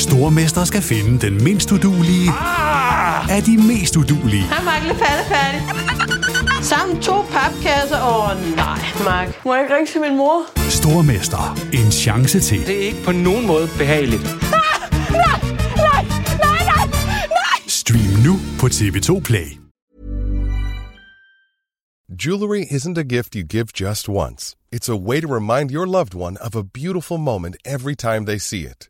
Stormester skal finde den mindst udulige Ah! af de mest udulige. Hej, Mark. Lidt færdig. Sammen to papkasser. Åh, oh, nej, Mark. Må jeg ikke ringe til min mor? Stormester. En chance til. Det er ikke på nogen måde behageligt. Stream nu på TV2 Play. Jewelry isn't a gift you give just once. It's a way to remind your loved one of a beautiful moment every time they see it.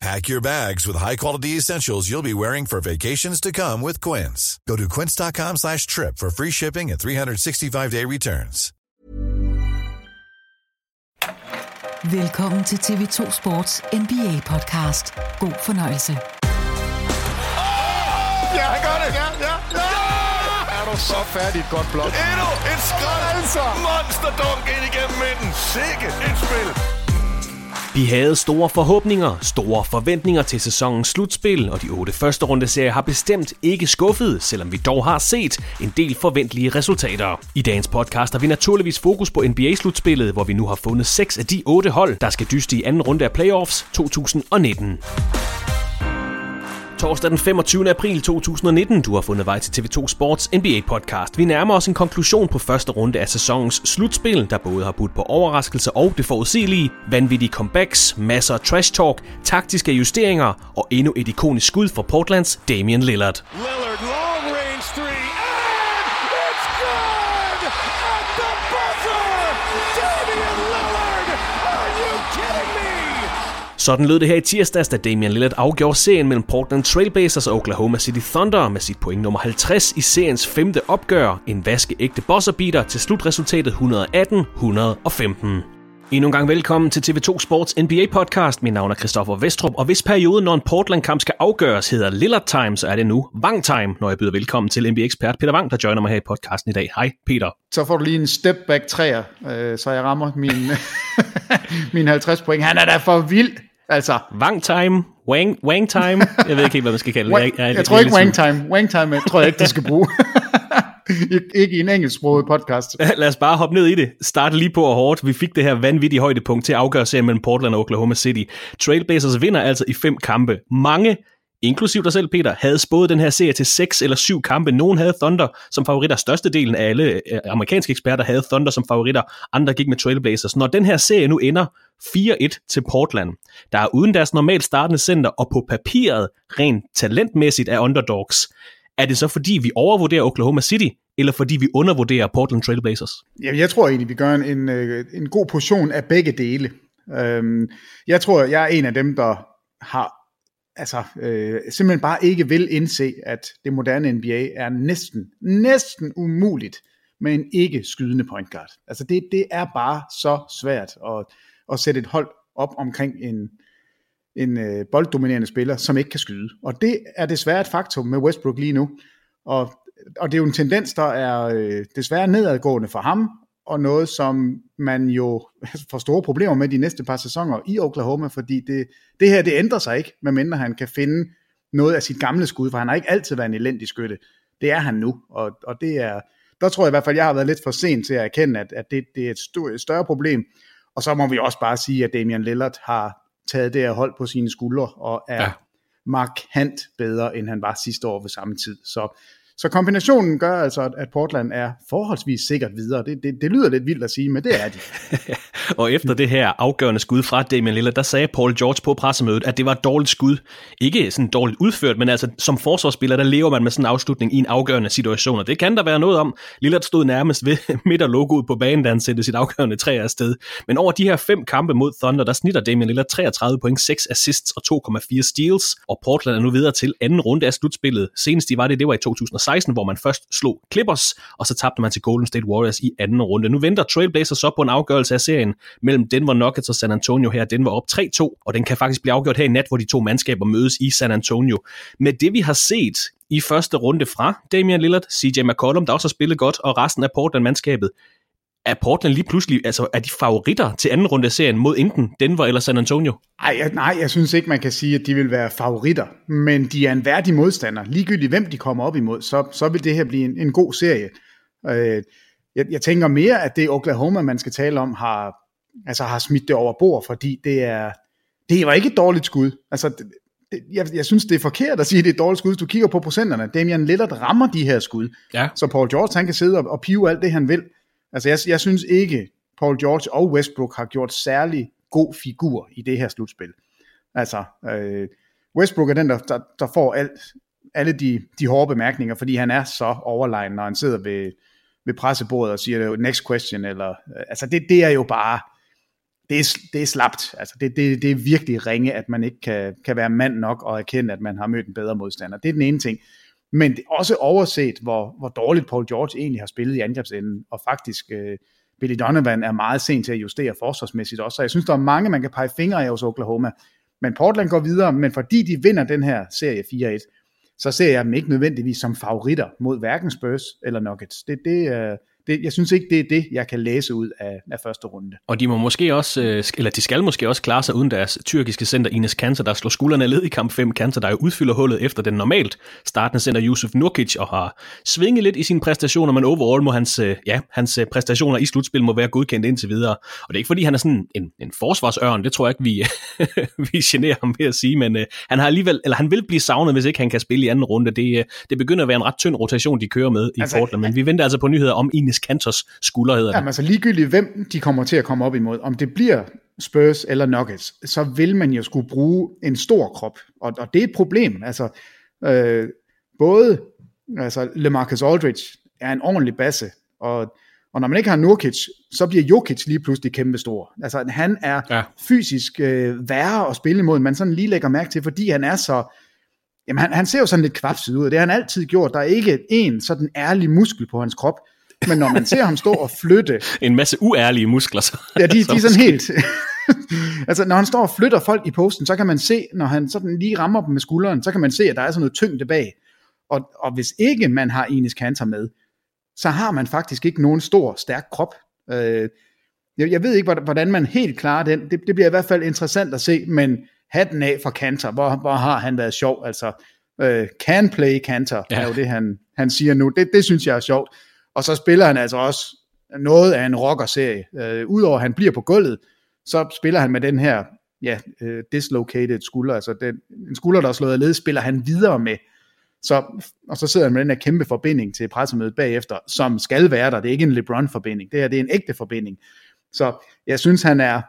Pack your bags with high-quality essentials you'll be wearing for vacations to come with Quince. Go to quince.com slash trip for free shipping and 365-day returns. Velkommen til TV2 Sports NBA-podcast. God fornøjelse. Ja, han gør det! Ja, ja, ja! Er du så færdig et godt blok? Endnu et skræt! Altså! Monster dunk ind igennem midten. Sikke et spil! Vi havde store forhåbninger, store forventninger til sæsonens slutspil, og de otte første runde serier har bestemt ikke skuffet, selvom vi dog har set en del forventelige resultater. I dagens podcast har vi naturligvis fokus på NBA-slutspillet, hvor vi nu har fundet seks af de otte hold, der skal dyste i anden runde af playoffs 2019. Torsdag den 25. april 2019. Du har fundet vej til TV2 Sports NBA-podcast. Vi nærmer os en konklusion på første runde af sæsonens slutspil, der både har budt på overraskelser og det forudsigelige, vanvittige comebacks, masser af trash talk, taktiske justeringer og endnu et ikonisk skud fra Portlands Damian Lillard. Lillard, long range three, and it's good! At the buzzer! Damian Lillard! Are you kidding me? Sådan lød det her i tirsdags, da Damian Lillard afgjorde serien mellem Portland Trailblazers og Oklahoma City Thunder med sit point nummer 50 i seriens femte opgør. En vaskeægte bosserbeater til slutresultatet 118-115. Endnu en gang velkommen til TV2 Sports NBA-podcast. Mit navn er Christoffer Vestrup, og hvis perioden, når en Portland-kamp skal afgøres, hedder Lillard Time, så er det nu Vang Time, når jeg byder velkommen til NBA-ekspert Peter Wang, der joiner mig her i podcasten i dag. Hej Peter. Så får du lige en step back træer, øh, så jeg rammer min, min 50 point. Han er da for vild. Altså, Vang Time, Wang, Wang Time, jeg ved ikke helt, hvad man skal kalde det. Wang, jeg, jeg, jeg tror ikke wang time. Wang time tror jeg ikke, de skal bruge. ikke i en engelsksproget podcast. Lad os bare hoppe ned i det. Start lige på og hårdt. Vi fik det her vanvittige højdepunkt til at afgøre serien mellem Portland og Oklahoma City. Trailblazers vinder altså i fem kampe. Mange inklusiv dig selv, Peter, havde spået den her serie til 6 eller 7 kampe. Nogen havde Thunder som favoritter. Størstedelen af alle øh, amerikanske eksperter havde Thunder som favoritter. Andre gik med Trailblazers. Når den her serie nu ender 4-1 til Portland, der er uden deres normalt startende center, og på papiret rent talentmæssigt er underdogs, er det så fordi, vi overvurderer Oklahoma City, eller fordi vi undervurderer Portland Trailblazers? Ja, jeg tror egentlig, vi gør en, en, øh, en god portion af begge dele. Øhm, jeg tror, jeg er en af dem, der har altså, øh, simpelthen bare ikke vil indse, at det moderne NBA er næsten, næsten umuligt med en ikke skydende point guard. Altså det, det er bare så svært at, at sætte et hold op omkring en, en øh, bolddominerende spiller, som ikke kan skyde. Og det er desværre et faktum med Westbrook lige nu. Og, og det er jo en tendens, der er øh, desværre nedadgående for ham, og noget, som man jo får store problemer med de næste par sæsoner i Oklahoma, fordi det, det her, det ændrer sig ikke, medmindre han kan finde noget af sit gamle skud, for han har ikke altid været en elendig skytte. Det er han nu, og, og det er, der tror jeg i hvert fald, jeg har været lidt for sent til at erkende, at, at det, det er et, større problem. Og så må vi også bare sige, at Damian Lillard har taget det her hold på sine skuldre, og er ja. markant bedre, end han var sidste år ved samme tid. Så så kombinationen gør altså, at Portland er forholdsvis sikkert videre. Det, det, det lyder lidt vildt at sige, men det er de. og efter det her afgørende skud fra Damian Lillard, der sagde Paul George på pressemødet, at det var et dårligt skud. Ikke sådan dårligt udført, men altså som forsvarsspiller, der lever man med sådan en afslutning i en afgørende situation, og det kan der være noget om. Lillard stod nærmest ved midt af logoet på banen, da han sendte sit afgørende træ afsted. Men over de her fem kampe mod Thunder, der snitter Damian Lillard 33 point, 6 assists og 2,4 steals, og Portland er nu videre til anden runde af slutspillet. Senest de var det, det var i 2016, hvor man først slog Clippers, og så tabte man til Golden State Warriors i anden runde. Nu venter Trailblazers op på en afgørelse af serien mellem Denver Nuggets og San Antonio her. Denver op 3-2, og den kan faktisk blive afgjort her i nat, hvor de to mandskaber mødes i San Antonio. Med det vi har set i første runde fra Damian Lillard, CJ McCollum, der også har spillet godt, og resten af Portland-mandskabet, er Portland lige pludselig, altså er de favoritter til anden runde af serien mod enten Denver eller San Antonio? Ej, jeg, nej, jeg synes ikke, man kan sige, at de vil være favoritter, men de er en værdig modstander. Ligegyldigt hvem de kommer op imod, så, så vil det her blive en, en god serie. Øh, jeg, jeg tænker mere, at det Oklahoma, man skal tale om, har, altså har smidt det over bord, fordi det er, det var ikke et dårligt skud. Altså, det, jeg, jeg synes, det er forkert at sige, at det er et dårligt skud. Du kigger på procenterne, Damian Lillard rammer de her skud, ja. så Paul George han kan sidde og, og pive alt det, han vil. Altså, jeg, jeg synes ikke, Paul George og Westbrook har gjort særlig god figur i det her slutspil. Altså, øh, Westbrook er den, der, der, der får alt, alle de, de hårde bemærkninger, fordi han er så overlegen, når han sidder ved, ved pressebordet og siger, next question, eller, øh, altså det, det er jo bare, det er, det er slapt. Altså det, det, det er virkelig ringe, at man ikke kan, kan være mand nok og erkende, at man har mødt en bedre modstander. Det er den ene ting. Men det er også overset, hvor, hvor dårligt Paul George egentlig har spillet i angrebsenden, og faktisk øh, Billy Donovan er meget sent til at justere forsvarsmæssigt også. Så jeg synes, der er mange, man kan pege fingre af hos Oklahoma. Men Portland går videre, men fordi de vinder den her serie 4-1, så ser jeg dem ikke nødvendigvis som favoritter mod hverken Spurs eller Nuggets. Det, det, øh, det, jeg synes ikke, det er det, jeg kan læse ud af, af første runde. Og de må måske også, øh, eller de skal måske også klare sig uden deres tyrkiske center Ines Kanter, der slår skuldrene led i kamp 5. Kanter, der jo udfylder hullet efter den normalt startende center Yusuf Nurkic, og har svinget lidt i sine præstationer, men overall må hans, øh, ja, hans øh, præstationer i slutspil må være godkendt indtil videre. Og det er ikke fordi, han er sådan en, en forsvarsørn, det tror jeg ikke, vi, vi generer ham ved at sige, men øh, han har alligevel, eller han vil blive savnet, hvis ikke han kan spille i anden runde. Det, det begynder at være en ret tynd rotation, de kører med i altså, Portland, men vi venter altså på nyheder om Ines Ines Kantors skulder, hedder det. Jamen altså ligegyldigt, hvem de kommer til at komme op imod, om det bliver Spurs eller Nuggets, så vil man jo skulle bruge en stor krop, og, og det er et problem. Altså, øh, både altså, LeMarcus Aldridge er en ordentlig basse, og, og når man ikke har Nurkic, så bliver Jokic lige pludselig kæmpe stor. Altså han er ja. fysisk øh, værre at spille imod, man sådan lige lægger mærke til, fordi han er så, jamen han, han ser jo sådan lidt kvapset ud, og det har han altid gjort. Der er ikke en sådan ærlig muskel på hans krop, men når man ser ham stå og flytte... en masse uærlige muskler. Så. ja, de, de er sådan helt... altså, når han står og flytter folk i posten, så kan man se, når han sådan lige rammer dem med skulderen, så kan man se, at der er sådan noget tyngde bag. Og, og hvis ikke man har Enes Kanter med, så har man faktisk ikke nogen stor, stærk krop. Øh, jeg, jeg ved ikke, hvordan man helt klarer den. Det, det bliver i hvert fald interessant at se, men hatten af for Kanter, hvor, hvor har han været sjov. Altså, øh, can play Kanter, ja. er jo det, han, han siger nu. Det, det synes jeg er sjovt. Og så spiller han altså også noget af en rocker-serie. Øh, Udover at han bliver på gulvet, så spiller han med den her ja, øh, dislocated skulder, altså den, en skulder, der er slået af led, spiller han videre med. Så, og så sidder han med den her kæmpe forbinding til pressemødet bagefter, som skal være der. Det er ikke en LeBron-forbinding, det her det er en ægte forbinding. Så jeg synes, han er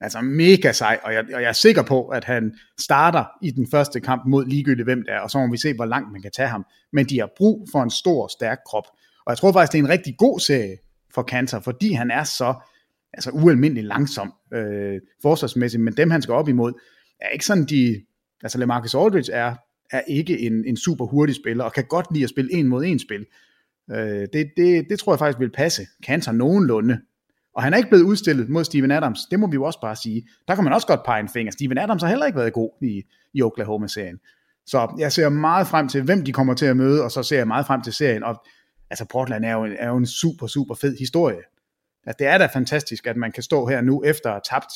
altså mega sej, og jeg, og jeg er sikker på, at han starter i den første kamp mod ligegyldigt hvem det er, og så må vi se, hvor langt man kan tage ham. Men de har brug for en stor, stærk krop. Og jeg tror faktisk, det er en rigtig god serie for Kanter, fordi han er så altså ualmindelig langsom øh, forsvarsmæssigt, men dem han skal op imod, er ikke sådan de, altså LeMarcus Aldridge er, er ikke en, en super hurtig spiller, og kan godt lide at spille en mod en spil. Øh, det, det, det tror jeg faktisk vil passe Kanter nogenlunde. Og han er ikke blevet udstillet mod Steven Adams, det må vi jo også bare sige. Der kan man også godt pege en finger. Steven Adams har heller ikke været god i, i Oklahoma-serien. Så jeg ser meget frem til, hvem de kommer til at møde, og så ser jeg meget frem til serien. Og altså Portland er jo, er jo en super, super fed historie. Altså, det er da fantastisk, at man kan stå her nu efter at have tabt,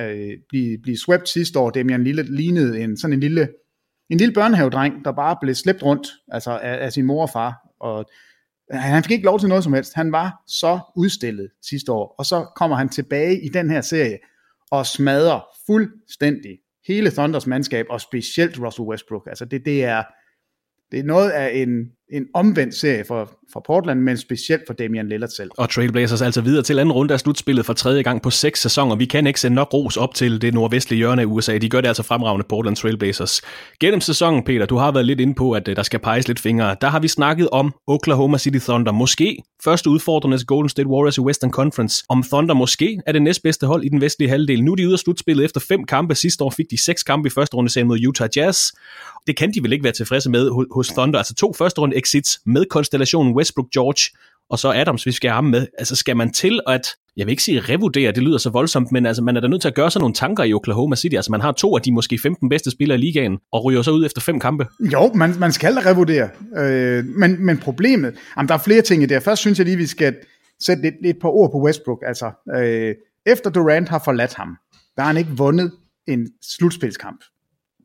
øh, blive, blive swept sidste år. Damian Lille lignede en, sådan en lille, en lille børnehavedreng, der bare blev slæbt rundt altså af, af sin mor og far. Og han fik ikke lov til noget som helst. Han var så udstillet sidste år, og så kommer han tilbage i den her serie og smadrer fuldstændig hele Thunders mandskab, og specielt Russell Westbrook. Altså det, det er, det er noget af en, en omvendt serie for, for Portland, men specielt for Damian Lillard selv. Og Trailblazers altså videre til anden runde af slutspillet for tredje gang på seks sæsoner. Vi kan ikke sende nok ros op til det nordvestlige hjørne af USA. De gør det altså fremragende Portland Trailblazers. Gennem sæsonen, Peter, du har været lidt inde på, at øh, der skal peges lidt fingre. Der har vi snakket om Oklahoma City Thunder. Måske første udfordrende til Golden State Warriors i Western Conference. Om Thunder måske er det næstbedste hold i den vestlige halvdel. Nu er de ude af slutspillet efter fem kampe. Sidste år fik de seks kampe i første runde mod Utah Jazz. Det kan de vel ikke være tilfredse med hos Thunder. Altså to første runde exits med konstellationen Westbrook George og så Adams, hvis vi skal have ham med. Altså skal man til at, jeg vil ikke sige revurdere, det lyder så voldsomt, men altså man er da nødt til at gøre sig nogle tanker i Oklahoma City. Altså man har to af de måske 15 bedste spillere i ligaen, og ryger så ud efter fem kampe. Jo, man, man skal da revurdere. Øh, men, men problemet, jamen, der er flere ting i det. Først synes jeg lige, vi skal sætte lidt, lidt på ord på Westbrook. Altså, øh, efter Durant har forladt ham, der har han ikke vundet en slutspilskamp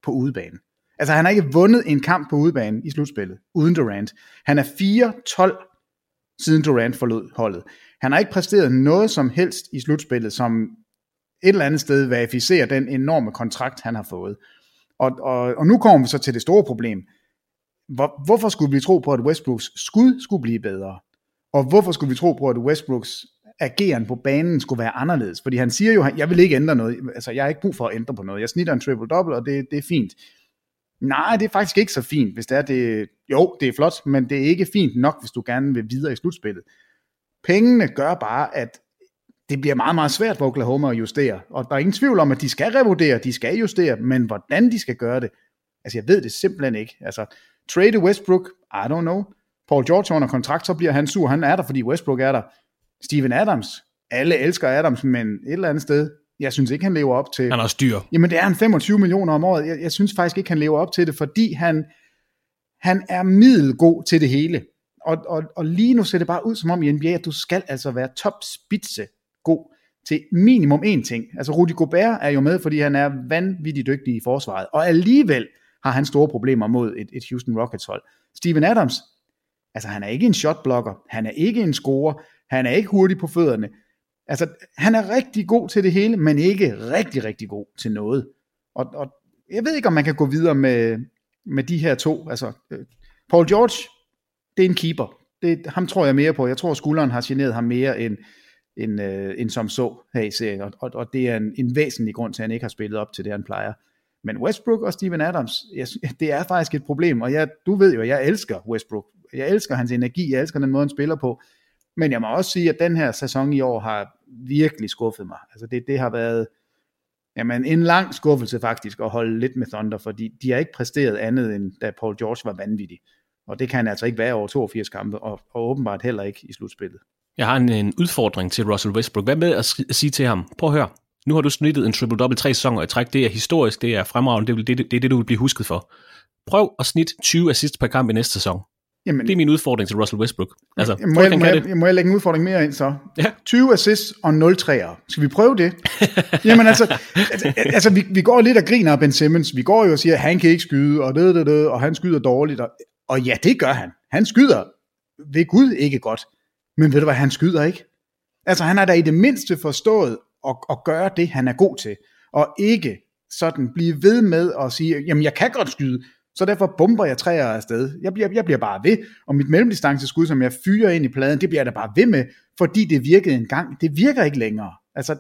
på udebane. Altså han har ikke vundet en kamp på udebane i slutspillet, uden Durant. Han er 4-12, siden Durant forlod holdet. Han har ikke præsteret noget som helst i slutspillet, som et eller andet sted verificerer den enorme kontrakt, han har fået. Og, og, og nu kommer vi så til det store problem. Hvor, hvorfor skulle vi tro på, at Westbrooks skud skulle blive bedre? Og hvorfor skulle vi tro på, at Westbrooks ageren på banen skulle være anderledes? Fordi han siger jo, jeg vil ikke ændre noget. Altså, jeg har ikke brug for at ændre på noget. Jeg snitter en triple-double, og det, det er fint. Nej, det er faktisk ikke så fint, hvis det er det. Jo, det er flot, men det er ikke fint nok, hvis du gerne vil videre i slutspillet. Pengene gør bare, at det bliver meget, meget svært for Oklahoma at justere. Og der er ingen tvivl om, at de skal revurdere, de skal justere, men hvordan de skal gøre det, altså jeg ved det simpelthen ikke. Altså, trade Westbrook, I don't know. Paul George under kontrakt, så bliver han sur. Han er der, fordi Westbrook er der. Steven Adams, alle elsker Adams, men et eller andet sted, jeg synes ikke, han lever op til... Han er styr. Jamen, det er han 25 millioner om året. Jeg, jeg synes faktisk ikke, han lever op til det, fordi han, han er middelgod til det hele. Og, og, og lige nu ser det bare ud som om i NBA, at du skal altså være topspidse god til minimum én ting. Altså Rudy Gobert er jo med, fordi han er vanvittigt dygtig i forsvaret, og alligevel har han store problemer mod et, et Houston Rockets hold. Steven Adams, altså han er ikke en shotblocker, han er ikke en scorer, han er ikke hurtig på fødderne, Altså, han er rigtig god til det hele, men ikke rigtig, rigtig god til noget. Og, og jeg ved ikke, om man kan gå videre med, med de her to. Altså, øh, Paul George, det er en keeper. Det, ham tror jeg mere på. Jeg tror, skulderen har generet ham mere end, end, øh, end som så her i serien. Og, og, og det er en, en væsentlig grund til, at han ikke har spillet op til det, han plejer. Men Westbrook og Steven Adams, jeg, det er faktisk et problem. Og jeg, du ved jo, jeg elsker Westbrook. Jeg elsker hans energi, jeg elsker den måde, han spiller på. Men jeg må også sige, at den her sæson i år har virkelig skuffet mig. Altså det, det har været jamen, en lang skuffelse faktisk at holde lidt med Thunder, fordi de har ikke præsteret andet end da Paul George var vanvittig. Og det kan han altså ikke være over 82 kampe, og, og åbenbart heller ikke i slutspillet. Jeg har en, en udfordring til Russell Westbrook. Hvad med at sige til ham? Prøv at høre. Nu har du snittet en triple-double tre sæsoner i træk. Det er historisk, det er fremragende, det er det, det, det, du vil blive husket for. Prøv at snit 20 assists per kamp i næste sæson. Jamen, det er min udfordring til Russell Westbrook. Altså, må, jeg, må, jeg, må jeg lægge en udfordring mere ind så? Ja. 20 assists og 0 træer. Skal vi prøve det? Jamen altså, altså, altså vi, vi går lidt og griner af Ben Simmons. Vi går jo og siger, at han kan ikke skyde, og, det, det, det, og han skyder dårligt. Og, og ja, det gør han. Han skyder ved Gud ikke godt. Men ved du hvad, han skyder ikke. Altså han har da i det mindste forstået at, at gøre det, han er god til. Og ikke sådan blive ved med at sige, jamen jeg kan godt skyde, så derfor bomber jeg træer afsted. Jeg bliver, jeg bliver bare ved, og mit mellemdistanceskud, som jeg fyrer ind i pladen, det bliver jeg da bare ved med, fordi det virkede en gang. Det virker ikke længere. Altså,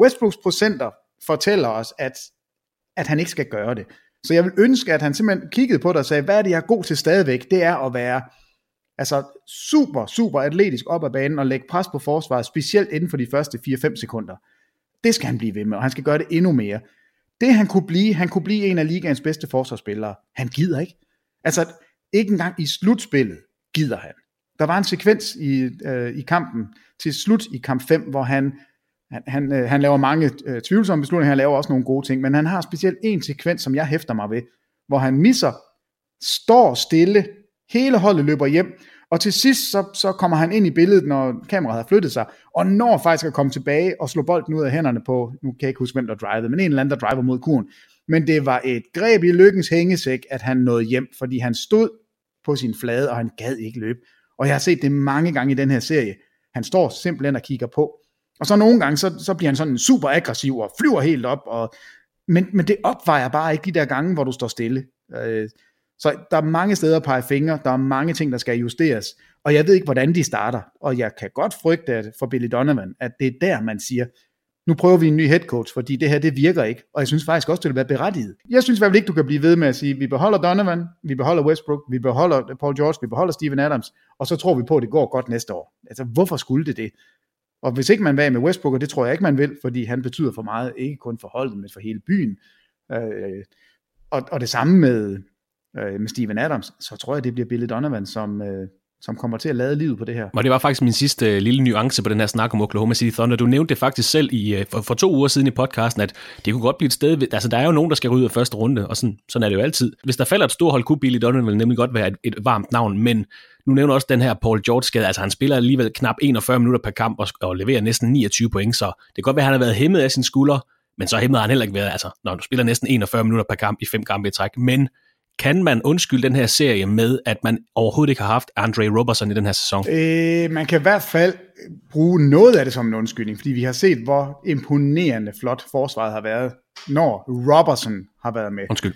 Westbrooks procenter fortæller os, at, at han ikke skal gøre det. Så jeg vil ønske, at han simpelthen kiggede på det og sagde, hvad er det, jeg er god til stadigvæk? Det er at være altså super, super atletisk op ad banen og lægge pres på forsvaret, specielt inden for de første 4-5 sekunder. Det skal han blive ved med, og han skal gøre det endnu mere det han kunne blive, han kunne blive en af ligaens bedste forsvarsspillere. Han gider ikke. Altså, ikke engang i slutspillet gider han. Der var en sekvens i, øh, i kampen til slut i kamp 5, hvor han, han, han, øh, han laver mange øh, tvivlsomme beslutninger, han laver også nogle gode ting, men han har specielt en sekvens, som jeg hæfter mig ved, hvor han misser, står stille, hele holdet løber hjem, og til sidst, så, så kommer han ind i billedet, når kameraet har flyttet sig, og når faktisk at komme tilbage og slå bolden ud af hænderne på, nu kan jeg ikke huske, hvem der drivede, men en eller anden, der driver mod kuren. Men det var et greb i lykkens hængesæk, at han nåede hjem, fordi han stod på sin flade, og han gad ikke løbe. Og jeg har set det mange gange i den her serie. Han står simpelthen og kigger på. Og så nogle gange, så, så bliver han sådan super aggressiv og flyver helt op, og men, men det opvejer bare ikke de der gange, hvor du står stille. Øh, så der er mange steder at pege fingre, der er mange ting, der skal justeres, og jeg ved ikke, hvordan de starter, og jeg kan godt frygte at for Billy Donovan, at det er der, man siger, nu prøver vi en ny head coach, fordi det her, det virker ikke, og jeg synes faktisk også, det vil være berettiget. Jeg synes i hvert fald ikke, du kan blive ved med at sige, vi beholder Donovan, vi beholder Westbrook, vi beholder Paul George, vi beholder Steven Adams, og så tror vi på, at det går godt næste år. Altså, hvorfor skulle det det? Og hvis ikke man vil med Westbrook, og det tror jeg ikke, man vil, fordi han betyder for meget, ikke kun for holdet, men for hele byen. Øh, og, og det samme med, øh, med Steven Adams, så tror jeg, det bliver Billy Donovan, som, øh, som kommer til at lade livet på det her. Og det var faktisk min sidste øh, lille nuance på den her snak om Oklahoma City Thunder. Du nævnte det faktisk selv i, øh, for, for to uger siden i podcasten, at det kunne godt blive et sted, altså der er jo nogen, der skal ryge ud af første runde, og sådan, sådan er det jo altid. Hvis der falder et stort hold, kunne Billy Donovan vil nemlig godt være et, et varmt navn, men nu nævner også den her Paul George skade, altså han spiller alligevel knap 41 minutter per kamp og, og leverer næsten 29 point, så det kan godt være, at han har været hæmmet af sin skulder, men så hæmmet har han heller ikke været, altså når du spiller næsten 41 minutter per kamp i fem kampe i træk, men kan man undskylde den her serie med, at man overhovedet ikke har haft Andre Robertson i den her sæson? Øh, man kan i hvert fald bruge noget af det som en undskyldning, fordi vi har set, hvor imponerende flot forsvaret har været, når Robertson har været med. Undskyld.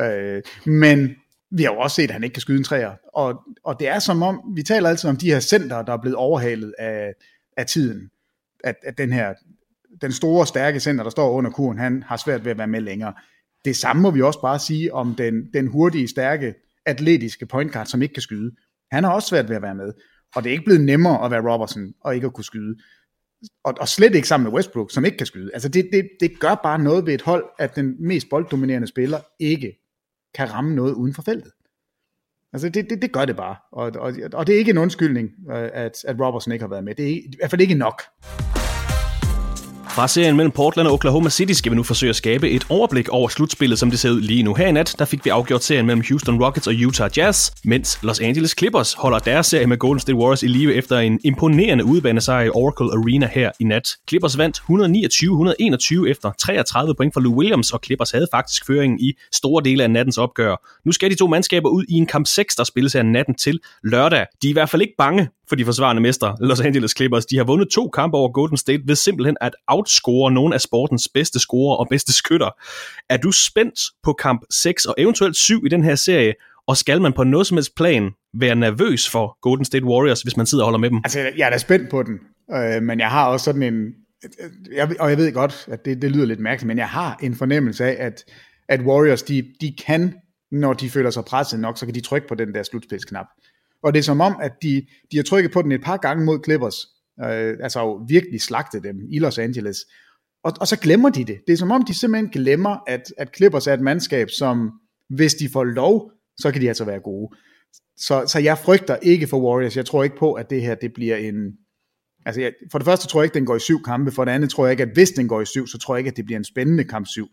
Øh, men vi har jo også set, at han ikke kan skyde en træer. Og, og det er som om, vi taler altid om de her center, der er blevet overhalet af, af tiden. At, at den her, den store, stærke center, der står under kurven, han har svært ved at være med længere. Det samme må vi også bare sige om den, den hurtige, stærke, atletiske point guard, som ikke kan skyde. Han har også svært ved at være med. Og det er ikke blevet nemmere at være Robertson og ikke at kunne skyde. Og, og slet ikke sammen med Westbrook, som ikke kan skyde. Altså det, det, det gør bare noget ved et hold, at den mest bolddominerende spiller ikke kan ramme noget uden for feltet. Altså det, det, det gør det bare. Og, og, og det er ikke en undskyldning, øh, at, at Robertson ikke har været med. Det er i hvert fald ikke nok. Fra serien mellem Portland og Oklahoma City skal vi nu forsøge at skabe et overblik over slutspillet, som det ser ud lige nu. Her i nat, der fik vi afgjort serien mellem Houston Rockets og Utah Jazz, mens Los Angeles Clippers holder deres serie med Golden State Warriors i live efter en imponerende udbanesejr i Oracle Arena her i nat. Clippers vandt 129-121 efter 33 point fra Lou Williams, og Clippers havde faktisk føringen i store dele af nattens opgør. Nu skal de to mandskaber ud i en kamp 6, der spilles her natten til lørdag. De er i hvert fald ikke bange for de forsvarende mestre, Los Angeles Clippers. De har vundet to kampe over Golden State ved simpelthen at outscore nogle af sportens bedste scorer og bedste skytter. Er du spændt på kamp 6 og eventuelt 7 i den her serie, og skal man på noget som helst plan være nervøs for Golden State Warriors, hvis man sidder og holder med dem? Altså, jeg er da spændt på den, øh, men jeg har også sådan en, jeg, og jeg ved godt, at det, det lyder lidt mærkeligt, men jeg har en fornemmelse af, at, at Warriors, de, de kan, når de føler sig presset nok, så kan de trykke på den der slutspilsknap. Og det er som om, at de, de har trykket på den et par gange mod Clippers, øh, altså virkelig slagtet dem i Los Angeles. Og, og så glemmer de det. Det er som om, de simpelthen glemmer, at, at Clippers er et mandskab, som hvis de får lov, så kan de altså være gode. Så, så jeg frygter ikke for Warriors. Jeg tror ikke på, at det her det bliver en... Altså jeg, for det første tror jeg ikke, den går i syv kampe. For det andet tror jeg ikke, at hvis den går i syv, så tror jeg ikke, at det bliver en spændende kamp syv.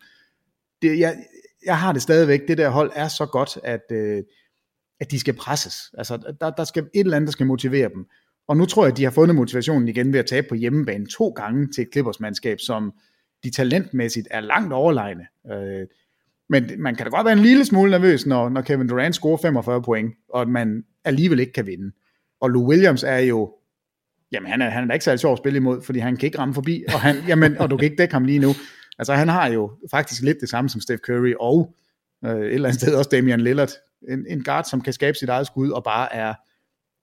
Det, jeg, jeg har det stadigvæk. Det der hold er så godt, at, øh, at de skal presses. Altså, der, der skal et eller andet, der skal motivere dem. Og nu tror jeg, at de har fundet motivationen igen ved at tabe på hjemmebane to gange til et Clippers-mandskab, som de talentmæssigt er langt overlegne. Øh, men man kan da godt være en lille smule nervøs, når, når Kevin Durant scorer 45 point, og man alligevel ikke kan vinde. Og Lou Williams er jo, jamen han er, han er da ikke særlig sjov at spille imod, fordi han kan ikke ramme forbi, og, han, jamen, og du kan ikke dække ham lige nu. Altså han har jo faktisk lidt det samme som Steph Curry, og øh, et eller andet sted også Damian Lillard, en, en guard, som kan skabe sit eget skud, og bare er,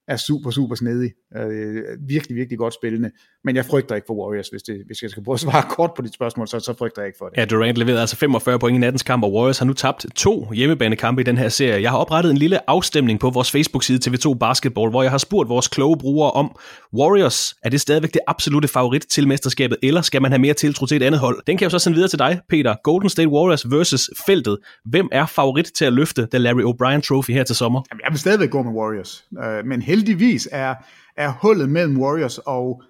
er super, super snedig. Øh, virkelig, virkelig godt spillende. Men jeg frygter ikke for Warriors, hvis, det, hvis jeg skal prøve at svare kort på dit spørgsmål, så, så frygter jeg ikke for det. Ja, Durant leverede altså 45 point i nattens kamp, og Warriors har nu tabt to hjemmebanekampe i den her serie. Jeg har oprettet en lille afstemning på vores Facebook-side TV2 Basketball, hvor jeg har spurgt vores kloge brugere om, Warriors, er det stadigvæk det absolute favorit til mesterskabet, eller skal man have mere tiltro til et andet hold? Den kan jeg så sende videre til dig, Peter. Golden State Warriors versus feltet. Hvem er favorit til at løfte The Larry O'Brien Trophy her til sommer? Jamen, jeg vil stadigvæk gå med Warriors, øh, men heldigvis er, er hullet mellem Warriors og,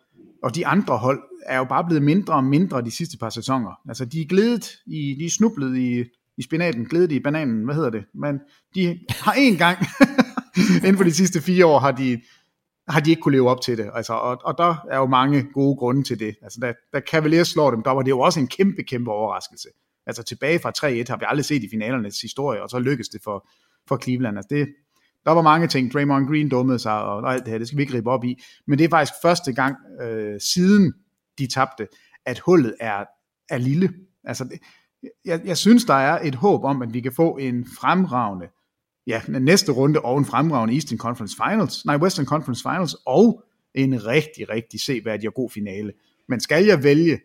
og de andre hold er jo bare blevet mindre og mindre de sidste par sæsoner. Altså, de er glædet i, de er snublet i, i spinaten, glædet i bananen, hvad hedder det? Men de har en gang, inden for de sidste fire år, har de, har de ikke kunne leve op til det. Altså, og, og der er jo mange gode grunde til det. Altså, da, da Cavaliers slår dem, der var det jo også en kæmpe, kæmpe overraskelse. Altså tilbage fra 3-1 har vi aldrig set i finalernes historie, og så lykkedes det for, for Cleveland. Altså, det, der var mange ting. Draymond Green dummede sig, og alt det her, det skal vi ikke ribe op i. Men det er faktisk første gang øh, siden de tabte, at hullet er, er lille. Altså, det, jeg, jeg synes, der er et håb om, at vi kan få en fremragende, ja, næste runde og en fremragende Eastern Conference Finals, nej, Western Conference Finals, og en rigtig, rigtig seværdig og god finale. Men skal jeg vælge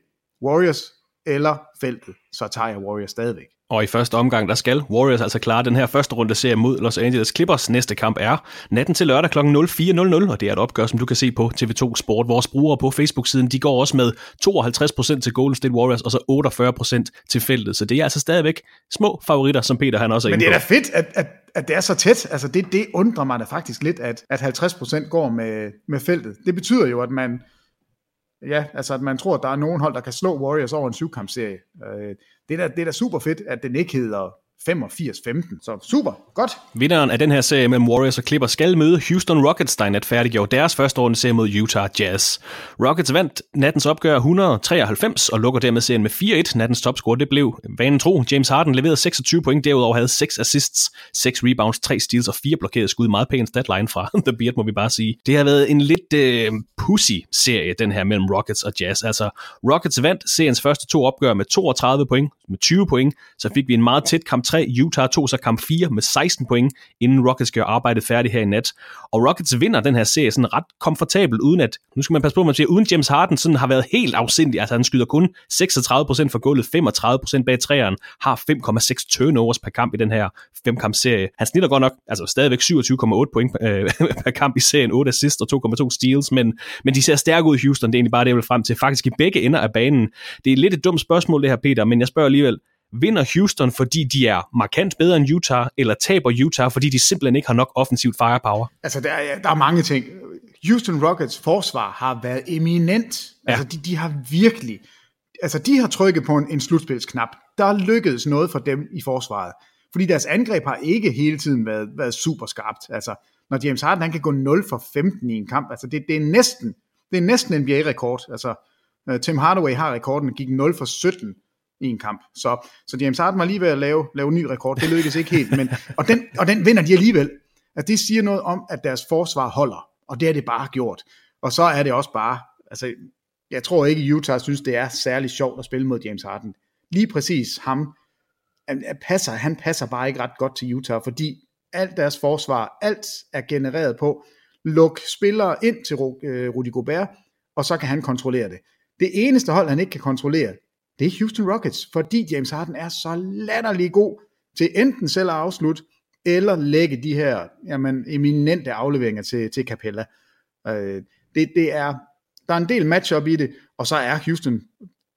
Warriors eller feltet, så tager jeg Warriors stadigvæk. Og i første omgang, der skal Warriors altså klare den her første runde serie mod Los Angeles Clippers. Næste kamp er natten til lørdag kl. 04.00, og det er et opgør, som du kan se på TV2 Sport. Vores brugere på Facebook-siden, de går også med 52% til Golden State Warriors, og så 48% til feltet. Så det er altså stadigvæk små favoritter, som Peter han også er Men det er da fedt, at, at, at det er så tæt. Altså det, det undrer mig da faktisk lidt, at, at 50% går med, med feltet. Det betyder jo, at man ja, altså at man tror, at der er nogen hold, der kan slå Warriors over en syvkampserie. Øh, det, er da, det er da super fedt, at den ikke hedder 85-15. Så super, godt. Vinderen af den her serie mellem Warriors og Clippers skal møde Houston Rockets, der net færdiggjorde deres første runde serie mod Utah Jazz. Rockets vandt nattens opgør 193 og lukker dermed serien med 4-1. Nattens topscore det blev vanen tro. James Harden leverede 26 point, derudover havde 6 assists, 6 rebounds, 3 steals og 4 blokerede skud. Meget pæn statline fra The Beard, må vi bare sige. Det har været en lidt øh, pussy serie, den her mellem Rockets og Jazz. Altså, Rockets vandt seriens første to opgør med 32 point, med 20 point, så fik vi en meget tæt kamp 3. Utah tog så kamp 4 med 16 point, inden Rockets gør arbejdet færdigt her i nat. Og Rockets vinder den her serie sådan ret komfortabelt, uden at, nu skal man passe på, man siger, uden James Harden sådan har været helt afsindig. Altså han skyder kun 36% for gulvet, 35% bag træeren, har 5,6 turnovers per kamp i den her femkampserie. Han snitter godt nok, altså stadigvæk 27,8 point øh, per kamp i serien, 8 assists og 2,2 steals, men, men de ser stærke ud i Houston, det er egentlig bare det, jeg vil frem til. Faktisk i begge ender af banen. Det er lidt et dumt spørgsmål det her, Peter, men jeg spørger alligevel, Vinder Houston, fordi de er markant bedre end Utah, eller taber Utah, fordi de simpelthen ikke har nok offensivt firepower? Altså, der er, der er mange ting. Houston Rockets forsvar har været eminent. Ja. Altså, de, de har virkelig... Altså, de har trykket på en, en slutspilsknap. Der er lykkedes noget for dem i forsvaret. Fordi deres angreb har ikke hele tiden været, været super skarpt. Altså, når James Harden han kan gå 0 for 15 i en kamp, altså det, det er næsten det er næsten en NBA-rekord. Altså, uh, Tim Hardaway har rekorden, gik 0 for 17 i en kamp. Så, så James Harden var lige ved at lave, lave en ny rekord. Det lykkedes ikke helt, men, og, den, og den vinder de alligevel. Altså, det siger noget om, at deres forsvar holder, og det er det bare gjort. Og så er det også bare, altså, jeg tror ikke, Utah synes, det er særlig sjovt at spille mod James Harden. Lige præcis ham, han passer, han passer bare ikke ret godt til Utah, fordi alt deres forsvar, alt er genereret på, luk spillere ind til øh, Rudy Gobert, og så kan han kontrollere det. Det eneste hold, han ikke kan kontrollere, det er Houston Rockets, fordi James Harden er så latterlig god til enten selv at afslutte, eller lægge de her jamen, eminente afleveringer til, til Capella. Øh, det, det er, der er en del matchup i det, og så er Houston,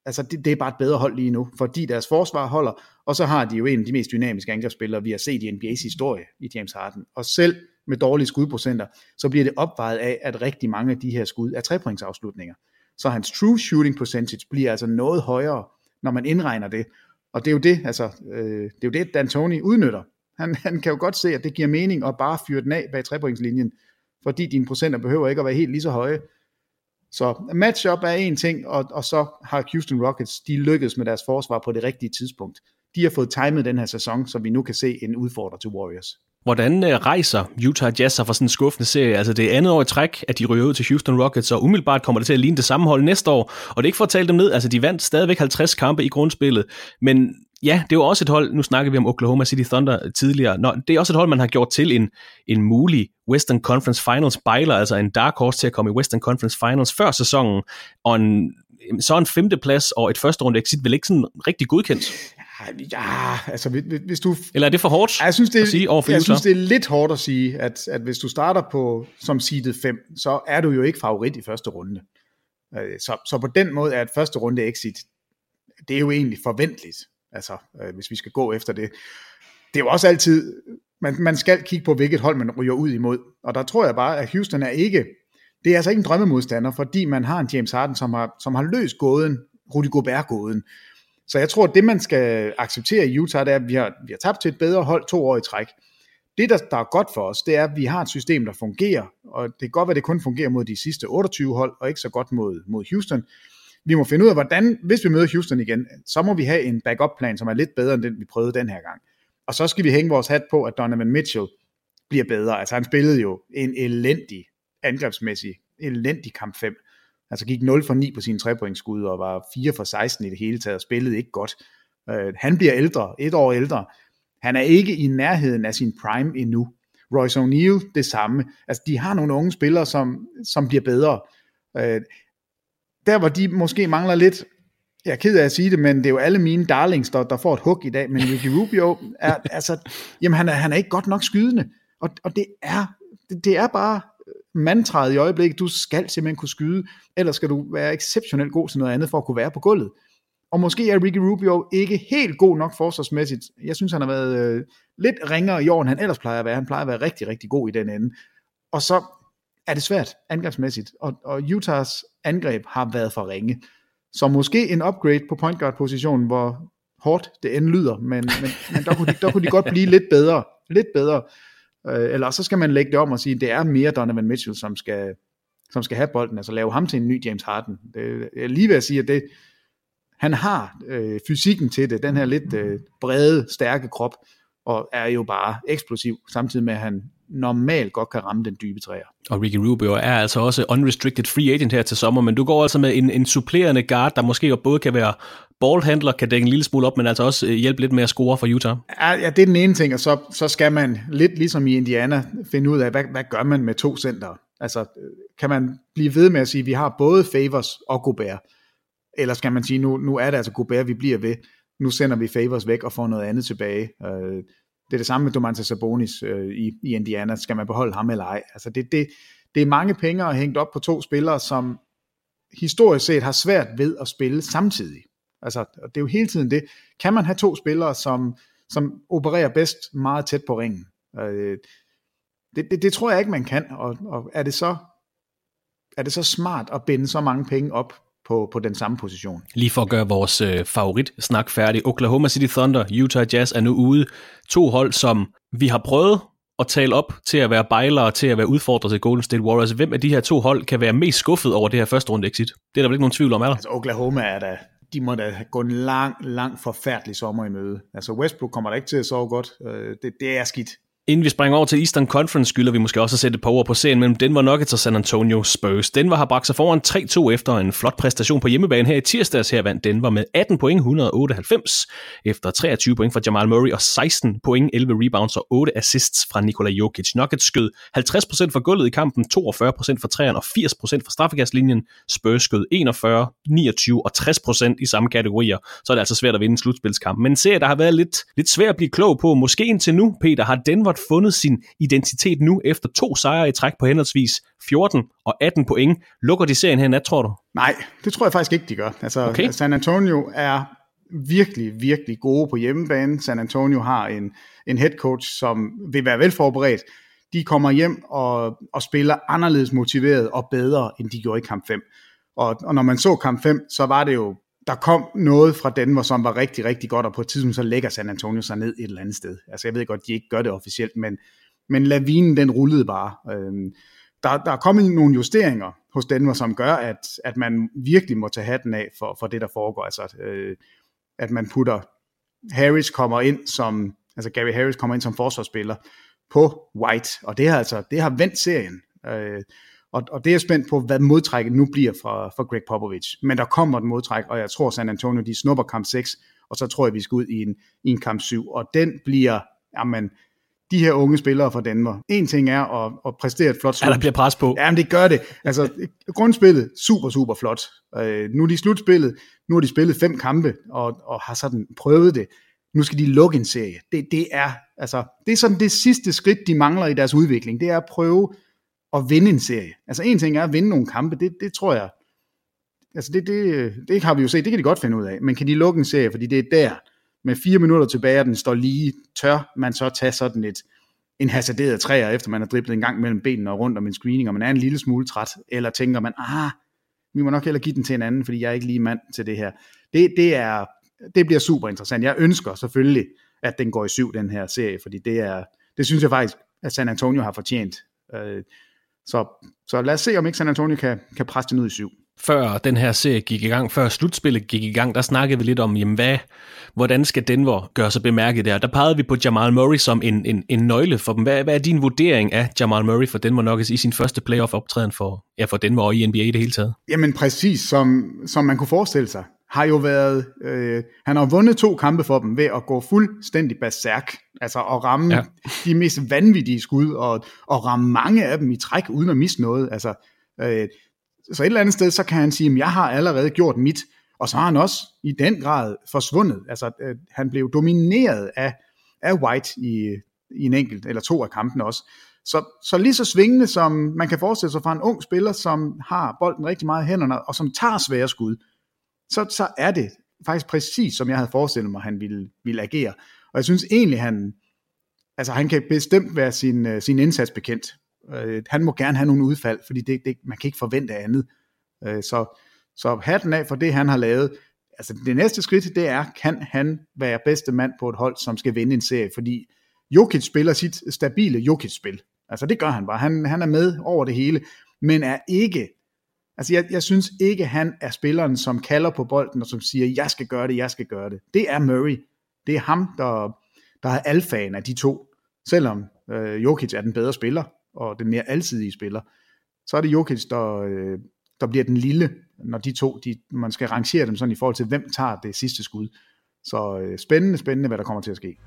altså det, det er bare et bedre hold lige nu, fordi deres forsvar holder, og så har de jo en af de mest dynamiske angrebsspillere, vi har set i NBA's historie i James Harden. Og selv med dårlige skudprocenter, så bliver det opvejet af, at rigtig mange af de her skud er trepointsafslutninger. Så hans true shooting percentage bliver altså noget højere, når man indregner det. Og det er jo det, altså, øh, det er jo det, Dan Tony udnytter. Han, han kan jo godt se, at det giver mening at bare fyre den af bag trepointslinjen, fordi dine procenter behøver ikke at være helt lige så høje. Så matchup er en ting, og, og så har Houston Rockets, de lykkedes med deres forsvar på det rigtige tidspunkt. De har fået timet den her sæson, så vi nu kan se en udfordrer til Warriors. Hvordan øh, rejser Utah Jazz sig fra sådan en skuffende serie? Altså det er andet år i træk, at de ryger ud til Houston Rockets, og umiddelbart kommer det til at ligne det samme hold næste år. Og det er ikke for at tale dem ned, altså de vandt stadigvæk 50 kampe i grundspillet, men ja, det er jo også et hold, nu snakker vi om Oklahoma City Thunder tidligere, Nå, det er også et hold, man har gjort til en, en mulig Western Conference Finals bejler, altså en dark horse til at komme i Western Conference Finals før sæsonen, og en, så en femteplads og et første runde exit vel ikke sådan rigtig godkendt. Ja, altså hvis du... Eller er det for hårdt jeg synes, det, at sige overfor Jeg synes, det er lidt hårdt at sige, at, at hvis du starter på som seedet 5, så er du jo ikke favorit i første runde. Øh, så, så på den måde er et første runde exit, det er jo egentlig forventeligt, altså øh, hvis vi skal gå efter det. Det er jo også altid, man, man skal kigge på, hvilket hold man ryger ud imod. Og der tror jeg bare, at Houston er ikke, det er altså ikke en drømmemodstander, fordi man har en James Harden, som har, som har løst gåden, Rudy Gobert-gåden. Så jeg tror, at det man skal acceptere i Utah, det er, at vi har, vi har tabt til et bedre hold to år i træk. Det, der, der er godt for os, det er, at vi har et system, der fungerer, og det kan godt være, at det kun fungerer mod de sidste 28 hold, og ikke så godt mod, mod Houston. Vi må finde ud af, hvordan, hvis vi møder Houston igen, så må vi have en backup-plan, som er lidt bedre end den, vi prøvede den her gang. Og så skal vi hænge vores hat på, at Donovan Mitchell bliver bedre. Altså han spillede jo en elendig angrebsmæssig, elendig kamp 5. Altså gik 0 for 9 på sine trepointskud og var 4 for 16 i det hele taget og spillede ikke godt. Øh, han bliver ældre, et år ældre. Han er ikke i nærheden af sin prime endnu. Royce O'Neal, det samme. Altså, de har nogle unge spillere, som, som bliver bedre. Øh, der, hvor de måske mangler lidt, jeg er ked af at sige det, men det er jo alle mine darlings, der, der får et hug i dag, men Ricky Rubio er, altså, jamen han er, han er ikke godt nok skydende, og, og det er, det, det er bare mantraet i øjeblikket, du skal simpelthen kunne skyde, ellers skal du være exceptionelt god til noget andet, for at kunne være på gulvet. Og måske er Ricky Rubio ikke helt god nok forsvarsmæssigt. Jeg synes, han har været øh, lidt ringere i år, end han ellers plejer at være. Han plejer at være rigtig, rigtig god i den ende. Og så er det svært angrebsmæssigt, og, og Utahs angreb har været for ringe. Så måske en upgrade på point guard positionen, hvor hårdt det end lyder, men, men, men der, kunne de, der kunne de godt blive lidt bedre. Lidt bedre. Øh, eller så skal man lægge det om og sige, at det er mere Donovan Mitchell, som skal, som skal have bolden, altså lave ham til en ny James Harden. Det, jeg er lige ved at sige, at det, han har øh, fysikken til det, den her lidt øh, brede, stærke krop, og er jo bare eksplosiv, samtidig med at han normalt godt kan ramme den dybe træer. Og Ricky Rubio er altså også unrestricted free agent her til sommer, men du går altså med en, en supplerende guard, der måske både kan være ballhandler, kan dække en lille smule op, men altså også øh, hjælpe lidt med at score for Utah. Ja, ja det er den ene ting, og så, så skal man lidt ligesom i Indiana finde ud af, hvad, hvad gør man med to center? Altså, kan man blive ved med at sige, at vi har både Favors og Gobert? Eller skal man sige, nu, nu er det altså Gobert, vi bliver ved. Nu sender vi Favors væk og får noget andet tilbage. Øh, det er det samme med Domantas Sabonis øh, i, i Indiana. Skal man beholde ham eller ej? Altså det, det, det er mange penge at hængt op på to spillere, som historisk set har svært ved at spille samtidig. Altså, det er jo hele tiden det. Kan man have to spillere, som, som opererer bedst meget tæt på ringen? Øh, det, det, det tror jeg ikke, man kan. Og, og er, det så, er det så smart at binde så mange penge op på, på den samme position. Lige for at gøre vores øh, favorit snak færdig. Oklahoma City Thunder, Utah Jazz er nu ude. To hold, som vi har prøvet at tale op til at være bejlere, til at være udfordret til Golden State Warriors. Hvem af de her to hold kan være mest skuffet over det her første runde exit? Det er der vel ikke nogen tvivl om, er der? Altså Oklahoma er der, de må da gå en lang, lang forfærdelig sommer i møde. Altså Westbrook kommer der ikke til at sove godt. Øh, det, det er skidt. Inden vi springer over til Eastern Conference, skylder vi måske også at sætte et par ord på serien mellem Denver Nuggets og San Antonio Spurs. Denver har bragt sig foran 3-2 efter en flot præstation på hjemmebane her i tirsdags. Her vandt Denver med 18 point, 198 efter 23 point fra Jamal Murray og 16 point, 11 rebounds og 8 assists fra Nikola Jokic. Nuggets skød 50% for gulvet i kampen, 42% for træerne og 80% fra straffekastlinjen. Spurs skød 41, 29 og 60% i samme kategorier. Så er det altså svært at vinde en slutspilskamp. Men en serie, der har været lidt, lidt svært at blive klog på, måske indtil nu, Peter, har Denver godt fundet sin identitet nu efter to sejre i træk på henholdsvis 14 og 18 point. Lukker de serien her nat, tror du? Nej, det tror jeg faktisk ikke, de gør. Altså, okay. San Antonio er virkelig, virkelig gode på hjemmebane. San Antonio har en, en head coach, som vil være velforberedt. De kommer hjem og, og spiller anderledes motiveret og bedre, end de gjorde i kamp 5. Og, og når man så kamp 5, så var det jo der kom noget fra Denver, som var rigtig, rigtig godt, og på et tidspunkt så lægger San Antonio sig ned et eller andet sted. Altså jeg ved godt, de ikke gør det officielt, men, men lavinen den rullede bare. Øhm, der, der er kommet nogle justeringer hos Denver, som gør, at, at man virkelig må tage hatten af for, for det, der foregår. Altså, øh, at man putter, Harris kommer ind som, altså Gary Harris kommer ind som forsvarsspiller på White, og det har altså, det har vendt serien. Øh, og, og det er jeg spændt på, hvad modtrækket nu bliver fra, for Greg Popovich. Men der kommer et modtræk, og jeg tror San Antonio, de snupper kamp 6, og så tror jeg, vi skal ud i en, i en kamp 7. Og den bliver, jamen, de her unge spillere fra Danmark. En ting er at, at præstere et flot slut. Ja, der bliver pres på. Jamen, det gør det. Altså, grundspillet, super, super flot. Øh, nu er de slutspillet, nu har de spillet fem kampe, og, og har sådan prøvet det. Nu skal de lukke en serie. Det, det er, altså, det er sådan det sidste skridt, de mangler i deres udvikling. Det er at prøve at vinde en serie. Altså en ting er at vinde nogle kampe, det, det tror jeg, altså det, det, det har vi jo set, det kan de godt finde ud af, men kan de lukke en serie, fordi det er der, med fire minutter tilbage, og den står lige, tør man så tage sådan et, en hasarderet træer, efter man har driblet en gang mellem benene og rundt om en screening, og man er en lille smule træt, eller tænker man, ah, vi må nok heller give den til en anden, fordi jeg er ikke lige mand til det her. Det, det, er, det bliver super interessant. Jeg ønsker selvfølgelig, at den går i syv, den her serie, fordi det er, det synes jeg faktisk, at San Antonio har fortjent. Øh, så, så lad os se, om ikke San Antonio kan, kan presse det ud i syv. Før den her serie gik i gang, før slutspillet gik i gang, der snakkede vi lidt om, jamen hvad, hvordan skal Denver gøre sig bemærket der? Der pegede vi på Jamal Murray som en, en, en nøgle for dem. Hvad, hvad er din vurdering af Jamal Murray for Denver Nuggets i sin første playoff-optræden for, ja, for Denver og i NBA i det hele taget? Jamen præcis, som, som man kunne forestille sig. Har jo været, øh, han har vundet to kampe for dem ved at gå fuldstændig berserk, altså at ramme ja. de mest vanvittige skud, og, og ramme mange af dem i træk, uden at miste noget. Altså, øh, så et eller andet sted, så kan han sige, at jeg har allerede gjort mit, og så har han også i den grad forsvundet. Altså, øh, han blev domineret af, af White i, i en enkelt eller to af kampene også. Så, så lige så svingende, som man kan forestille sig fra en ung spiller, som har bolden rigtig meget i hænderne, og som tager svære skud, så, så er det faktisk præcis, som jeg havde forestillet mig, han ville, ville agere. Og jeg synes egentlig, han, altså han kan bestemt være sin, uh, sin indsats bekendt. Uh, øh, han må gerne have nogle udfald, fordi det, det, man kan ikke forvente andet. Uh, så, så hatten af for det, han har lavet. Altså det næste skridt, det er, kan han være bedste mand på et hold, som skal vinde en serie, fordi Jokic spiller sit stabile Jokic-spil. Altså det gør han bare. Han, han er med over det hele, men er ikke Altså, jeg, jeg synes ikke, han er spilleren, som kalder på bolden, og som siger, jeg skal gøre det, jeg skal gøre det. Det er Murray. Det er ham, der, der er alfaen af de to. Selvom øh, Jokic er den bedre spiller, og den mere alsidige spiller, så er det Jokic, der, øh, der bliver den lille, når de to, de, man skal rangere dem sådan i forhold til, hvem tager det sidste skud. Så øh, spændende, spændende, hvad der kommer til at ske.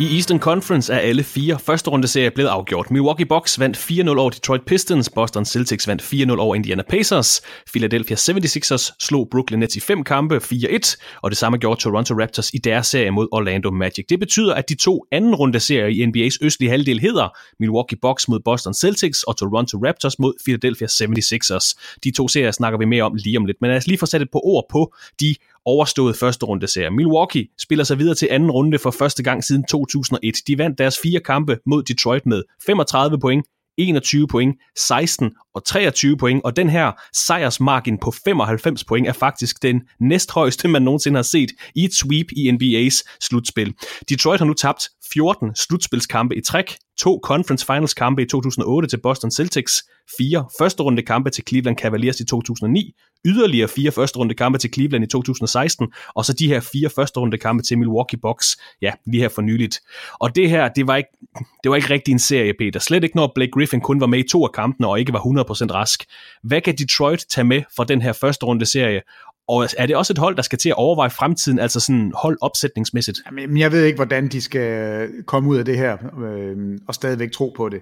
I Eastern Conference er alle fire første runde serier blevet afgjort. Milwaukee Bucks vandt 4-0 over Detroit Pistons, Boston Celtics vandt 4-0 over Indiana Pacers, Philadelphia 76ers slog Brooklyn Nets i fem kampe 4-1, og det samme gjorde Toronto Raptors i deres serie mod Orlando Magic. Det betyder, at de to anden runde serier i NBA's østlige halvdel hedder Milwaukee Bucks mod Boston Celtics og Toronto Raptors mod Philadelphia 76ers. De to serier snakker vi mere om lige om lidt, men lad os lige få sat et par ord på de overstået første runde serie. Milwaukee spiller sig videre til anden runde for første gang siden 2001. De vandt deres fire kampe mod Detroit med 35 point, 21 point, 16 og 23 point, og den her sejrsmargin på 95 point er faktisk den næsthøjeste, man nogensinde har set i et sweep i NBA's slutspil. Detroit har nu tabt 14 slutspilskampe i træk, to conference finals kampe i 2008 til Boston Celtics, fire første runde kampe til Cleveland Cavaliers i 2009, yderligere fire første runde kampe til Cleveland i 2016, og så de her fire første runde kampe til Milwaukee Bucks, ja, lige her for nyligt. Og det her, det var ikke, det var ikke rigtig en serie, Peter. Slet ikke når Blake Griffin kun var med i to af kampene og ikke var 100% rask. Hvad kan Detroit tage med fra den her første runde serie, og er det også et hold, der skal til at overveje fremtiden, altså sådan hold opsætningsmæssigt? Jamen, jeg ved ikke, hvordan de skal komme ud af det her, øh, og stadigvæk tro på det.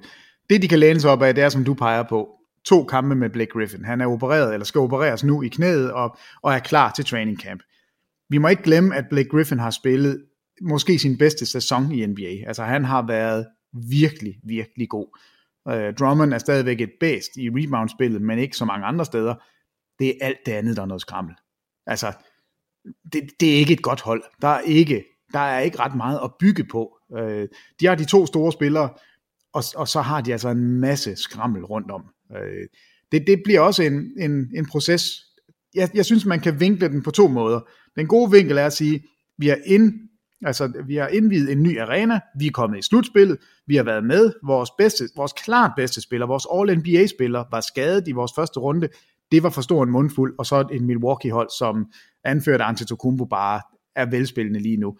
Det, de kan læne sig op af, det er, som du peger på, to kampe med Blake Griffin. Han er opereret, eller skal opereres nu i knæet, og, og er klar til training camp. Vi må ikke glemme, at Blake Griffin har spillet måske sin bedste sæson i NBA. Altså, han har været virkelig, virkelig god. Øh, Drummond er stadigvæk et bedst i rebound-spillet, men ikke så mange andre steder. Det er alt det andet, der er noget skrammel. Altså, det, det er ikke et godt hold. Der er ikke, der er ikke ret meget at bygge på. Øh, de har de to store spillere, og, og så har de altså en masse skrammel rundt om. Øh, det, det bliver også en, en, en proces. Jeg, jeg synes, man kan vinkle den på to måder. Den gode vinkel er at sige, vi har ind, altså, vi har indvidet en ny arena, vi er kommet i slutspillet, vi har været med, vores, bedste, vores klart bedste spiller, vores All-NBA-spiller var skadet i vores første runde, det var for stor en mundfuld, og så et Milwaukee-hold, som anført af Antetokounmpo bare er velspillende lige nu.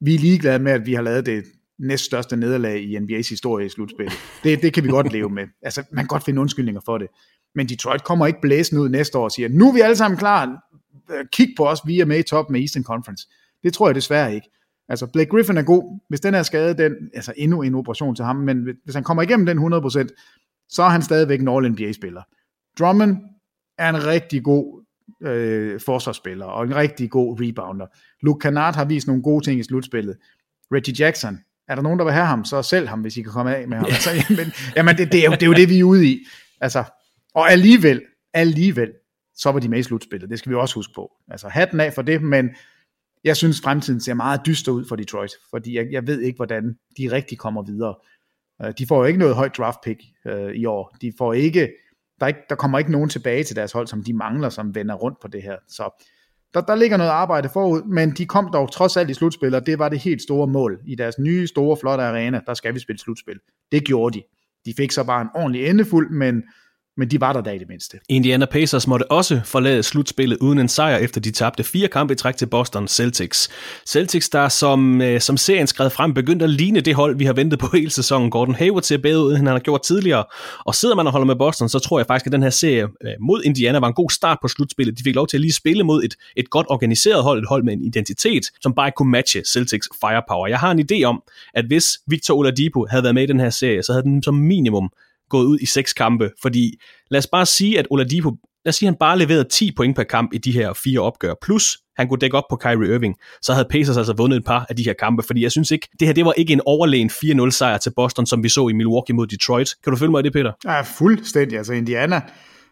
Vi er ligeglade med, at vi har lavet det næststørste nederlag i NBA's historie i slutspillet. Det, det kan vi godt leve med. Altså, man kan godt finde undskyldninger for det. Men Detroit kommer ikke blæsende ud næste år og siger, nu er vi alle sammen klar, kig på os, vi er med i top med Eastern Conference. Det tror jeg desværre ikke. Altså, Blake Griffin er god. Hvis den er skadet, den, altså endnu en operation til ham, men hvis han kommer igennem den 100%, så er han stadigvæk en All-NBA-spiller. Drummond er en rigtig god øh, forsvarsspiller, og en rigtig god rebounder. Luke Kennard har vist nogle gode ting i slutspillet. Reggie Jackson, er der nogen, der vil have ham, så selv ham, hvis I kan komme af med ham. Altså, jamen, jamen det, det, er jo, det er jo det, vi er ude i. Altså, og alligevel, alligevel, så var de med i slutspillet. Det skal vi også huske på. Altså, hatten af for det, men jeg synes, fremtiden ser meget dyster ud for Detroit, fordi jeg, jeg ved ikke, hvordan de rigtig kommer videre. Øh, de får jo ikke noget højt draft pick øh, i år. De får ikke der, ikke, der kommer ikke nogen tilbage til deres hold, som de mangler, som vender rundt på det her. Så der, der ligger noget arbejde forud, men de kom dog trods alt i slutspil, og det var det helt store mål. I deres nye, store, flotte arena, der skal vi spille slutspil. Det gjorde de. De fik så bare en ordentlig endefuld, men men de var der da i det mindste. Indiana Pacers måtte også forlade slutspillet uden en sejr, efter de tabte fire kampe i træk til Boston Celtics. Celtics, der som, øh, som serien skred frem, begyndte at ligne det hold, vi har ventet på hele sæsonen. Gordon Hayward ser bedre ud, end han har gjort tidligere. Og sidder man og holder med Boston, så tror jeg faktisk, at den her serie øh, mod Indiana var en god start på slutspillet. De fik lov til at lige spille mod et, et godt organiseret hold, et hold med en identitet, som bare ikke kunne matche Celtics firepower. Jeg har en idé om, at hvis Victor Oladipo havde været med i den her serie, så havde den som minimum gået ud i seks kampe, fordi lad os bare sige, at Oladipo, lad os sige, at han bare leverede 10 point per kamp i de her fire opgør, plus han kunne dække op på Kyrie Irving, så havde Pacers altså vundet et par af de her kampe, fordi jeg synes ikke, det her det var ikke en overlegen 4-0 sejr til Boston, som vi så i Milwaukee mod Detroit. Kan du følge mig i det, Peter? Ja, fuldstændig. Altså Indiana,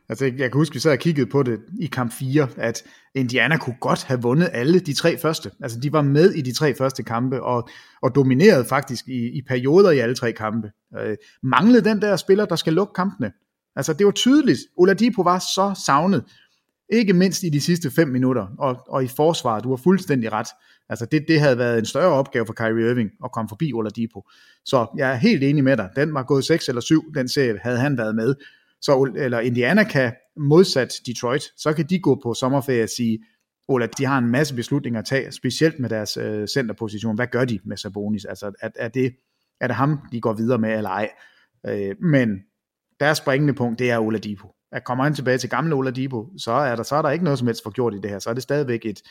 altså jeg kan huske, vi sad og kiggede på det i kamp 4, at Indiana kunne godt have vundet alle de tre første. Altså de var med i de tre første kampe, og, og dominerede faktisk i, i perioder i alle tre kampe. Øh, manglede den der spiller, der skal lukke kampene. Altså det var tydeligt. Oladipo var så savnet. Ikke mindst i de sidste fem minutter, og, og i forsvaret, du har fuldstændig ret. Altså det, det havde været en større opgave for Kyrie Irving at komme forbi Oladipo. Så jeg er helt enig med dig. Den var gået 6 eller 7, den serie havde han været med. Så eller Indiana kan modsat Detroit, så kan de gå på sommerferie og sige, Ola, de har en masse beslutninger at tage, specielt med deres øh, centerposition. Hvad gør de med Sabonis? Altså, er, er, det, er det ham, de går videre med, eller ej? Øh, men deres springende punkt, det er Ola Dipo. At kommer han tilbage til gamle Ola Dipo, så er der, så er der ikke noget som helst for gjort i det her. Så er det stadigvæk et,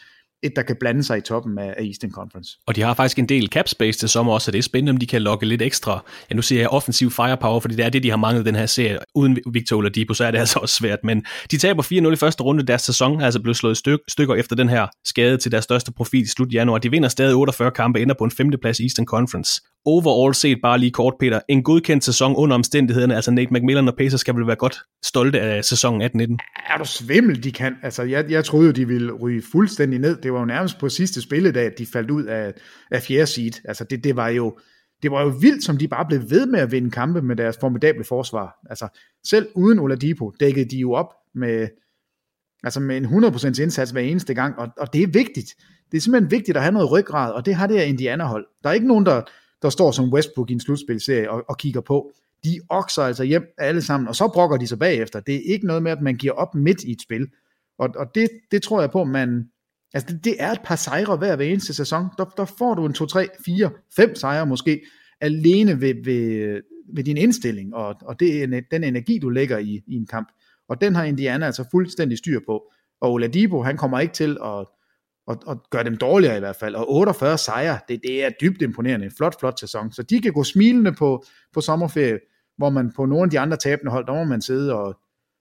et, der kan blande sig i toppen af, Eastern Conference. Og de har faktisk en del cap space til sommer også, så det er spændende, om de kan lokke lidt ekstra. Ja, nu siger jeg offensiv firepower, fordi det er det, de har manglet den her serie. Uden Victor Oladipo, så er det altså også svært. Men de taber 4-0 i første runde. Deres sæson er altså blevet slået styk, stykker efter den her skade til deres største profil i slut januar. De vinder stadig 48 kampe, ender på en femteplads i Eastern Conference. Overall set bare lige kort, Peter. En godkendt sæson under omstændighederne. Altså Nate McMillan og Pacers skal vel være godt stolte af sæsonen 18-19. Er du svimmel, de kan? Altså, jeg, jeg troede, jo, de ville ryge fuldstændig ned. Det var jo nærmest på sidste spilledag, at de faldt ud af, af fjerde seed. Altså, det, det var jo det var jo vildt, som de bare blev ved med at vinde kampe med deres formidable forsvar. Altså, selv uden Oladipo dækkede de jo op med, altså med en 100% indsats hver eneste gang, og, og det er vigtigt. Det er simpelthen vigtigt at have noget ryggrad, og det har det her Indiana-hold. Der er ikke nogen, der, der står som Westbrook i en slutspilserie og, og kigger på. De okser altså hjem alle sammen, og så brokker de sig bagefter. Det er ikke noget med, at man giver op midt i et spil. Og, og det, det tror jeg på, man, Altså, det, det er et par sejre hver, hver eneste sæson. Der, der får du en 2, 3, 4, 5 sejre måske, alene ved, ved, ved din indstilling, og, og det den energi, du lægger i, i en kamp. Og den har Indiana altså fuldstændig styr på. Og Oladipo, han kommer ikke til at, og, og gøre dem dårligere i hvert fald. Og 48 sejre, det, det er dybt imponerende. En flot, flot sæson. Så de kan gå smilende på, på sommerferie, hvor man på nogle af de andre tabende hold, der må man sidde og,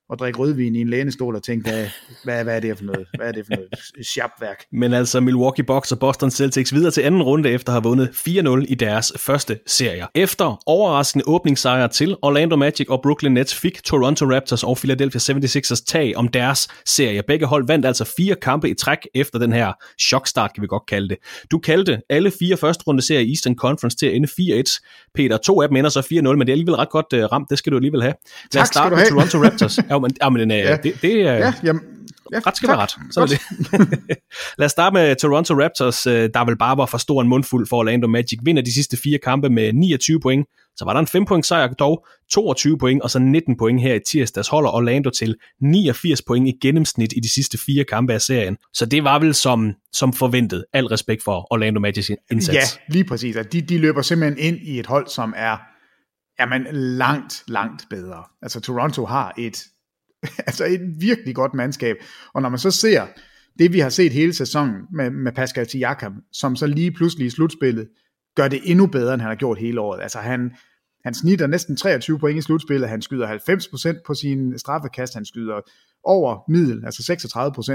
og drikke rødvin i en lænestol og tænke, hvad, hvad, hvad er det for noget? Hvad er det for noget sjapværk? Men altså Milwaukee Bucks og Boston Celtics videre til anden runde efter at have vundet 4-0 i deres første serier. Efter overraskende åbningssejre til Orlando Magic og Brooklyn Nets fik Toronto Raptors og Philadelphia 76ers tag om deres serie. Begge hold vandt altså fire kampe i træk efter den her chokstart, kan vi godt kalde det. Du kaldte alle fire første runde serier i Eastern Conference til at ende 4-1. Peter, to af dem ender så 4-0, men det er alligevel ret godt uh, ramt. Det skal du alligevel have. Lad os starte med Toronto Raptors. Ja, men, ja, men ja. det, det er... Ja, jamen, ja, ret skal tak. være ret. Så er det. Lad os starte med Toronto Raptors, øh, der vel bare var for stor en mundfuld for Orlando Magic. Vinder de sidste fire kampe med 29 point. Så var der en 5 point sejr dog, 22 point og så 19 point her i tirsdags. Holder Orlando til 89 point i gennemsnit i de sidste fire kampe af serien. Så det var vel som, som forventet. Al respekt for Orlando Magics indsats. Ja, lige præcis. De, de løber simpelthen ind i et hold, som er jamen, langt, langt bedre. Altså Toronto har et altså et virkelig godt mandskab. Og når man så ser det, vi har set hele sæsonen med, med Pascal Siakam, som så lige pludselig i slutspillet gør det endnu bedre, end han har gjort hele året. Altså han, han snitter næsten 23 point i slutspillet, han skyder 90% på sin straffekast, han skyder over middel, altså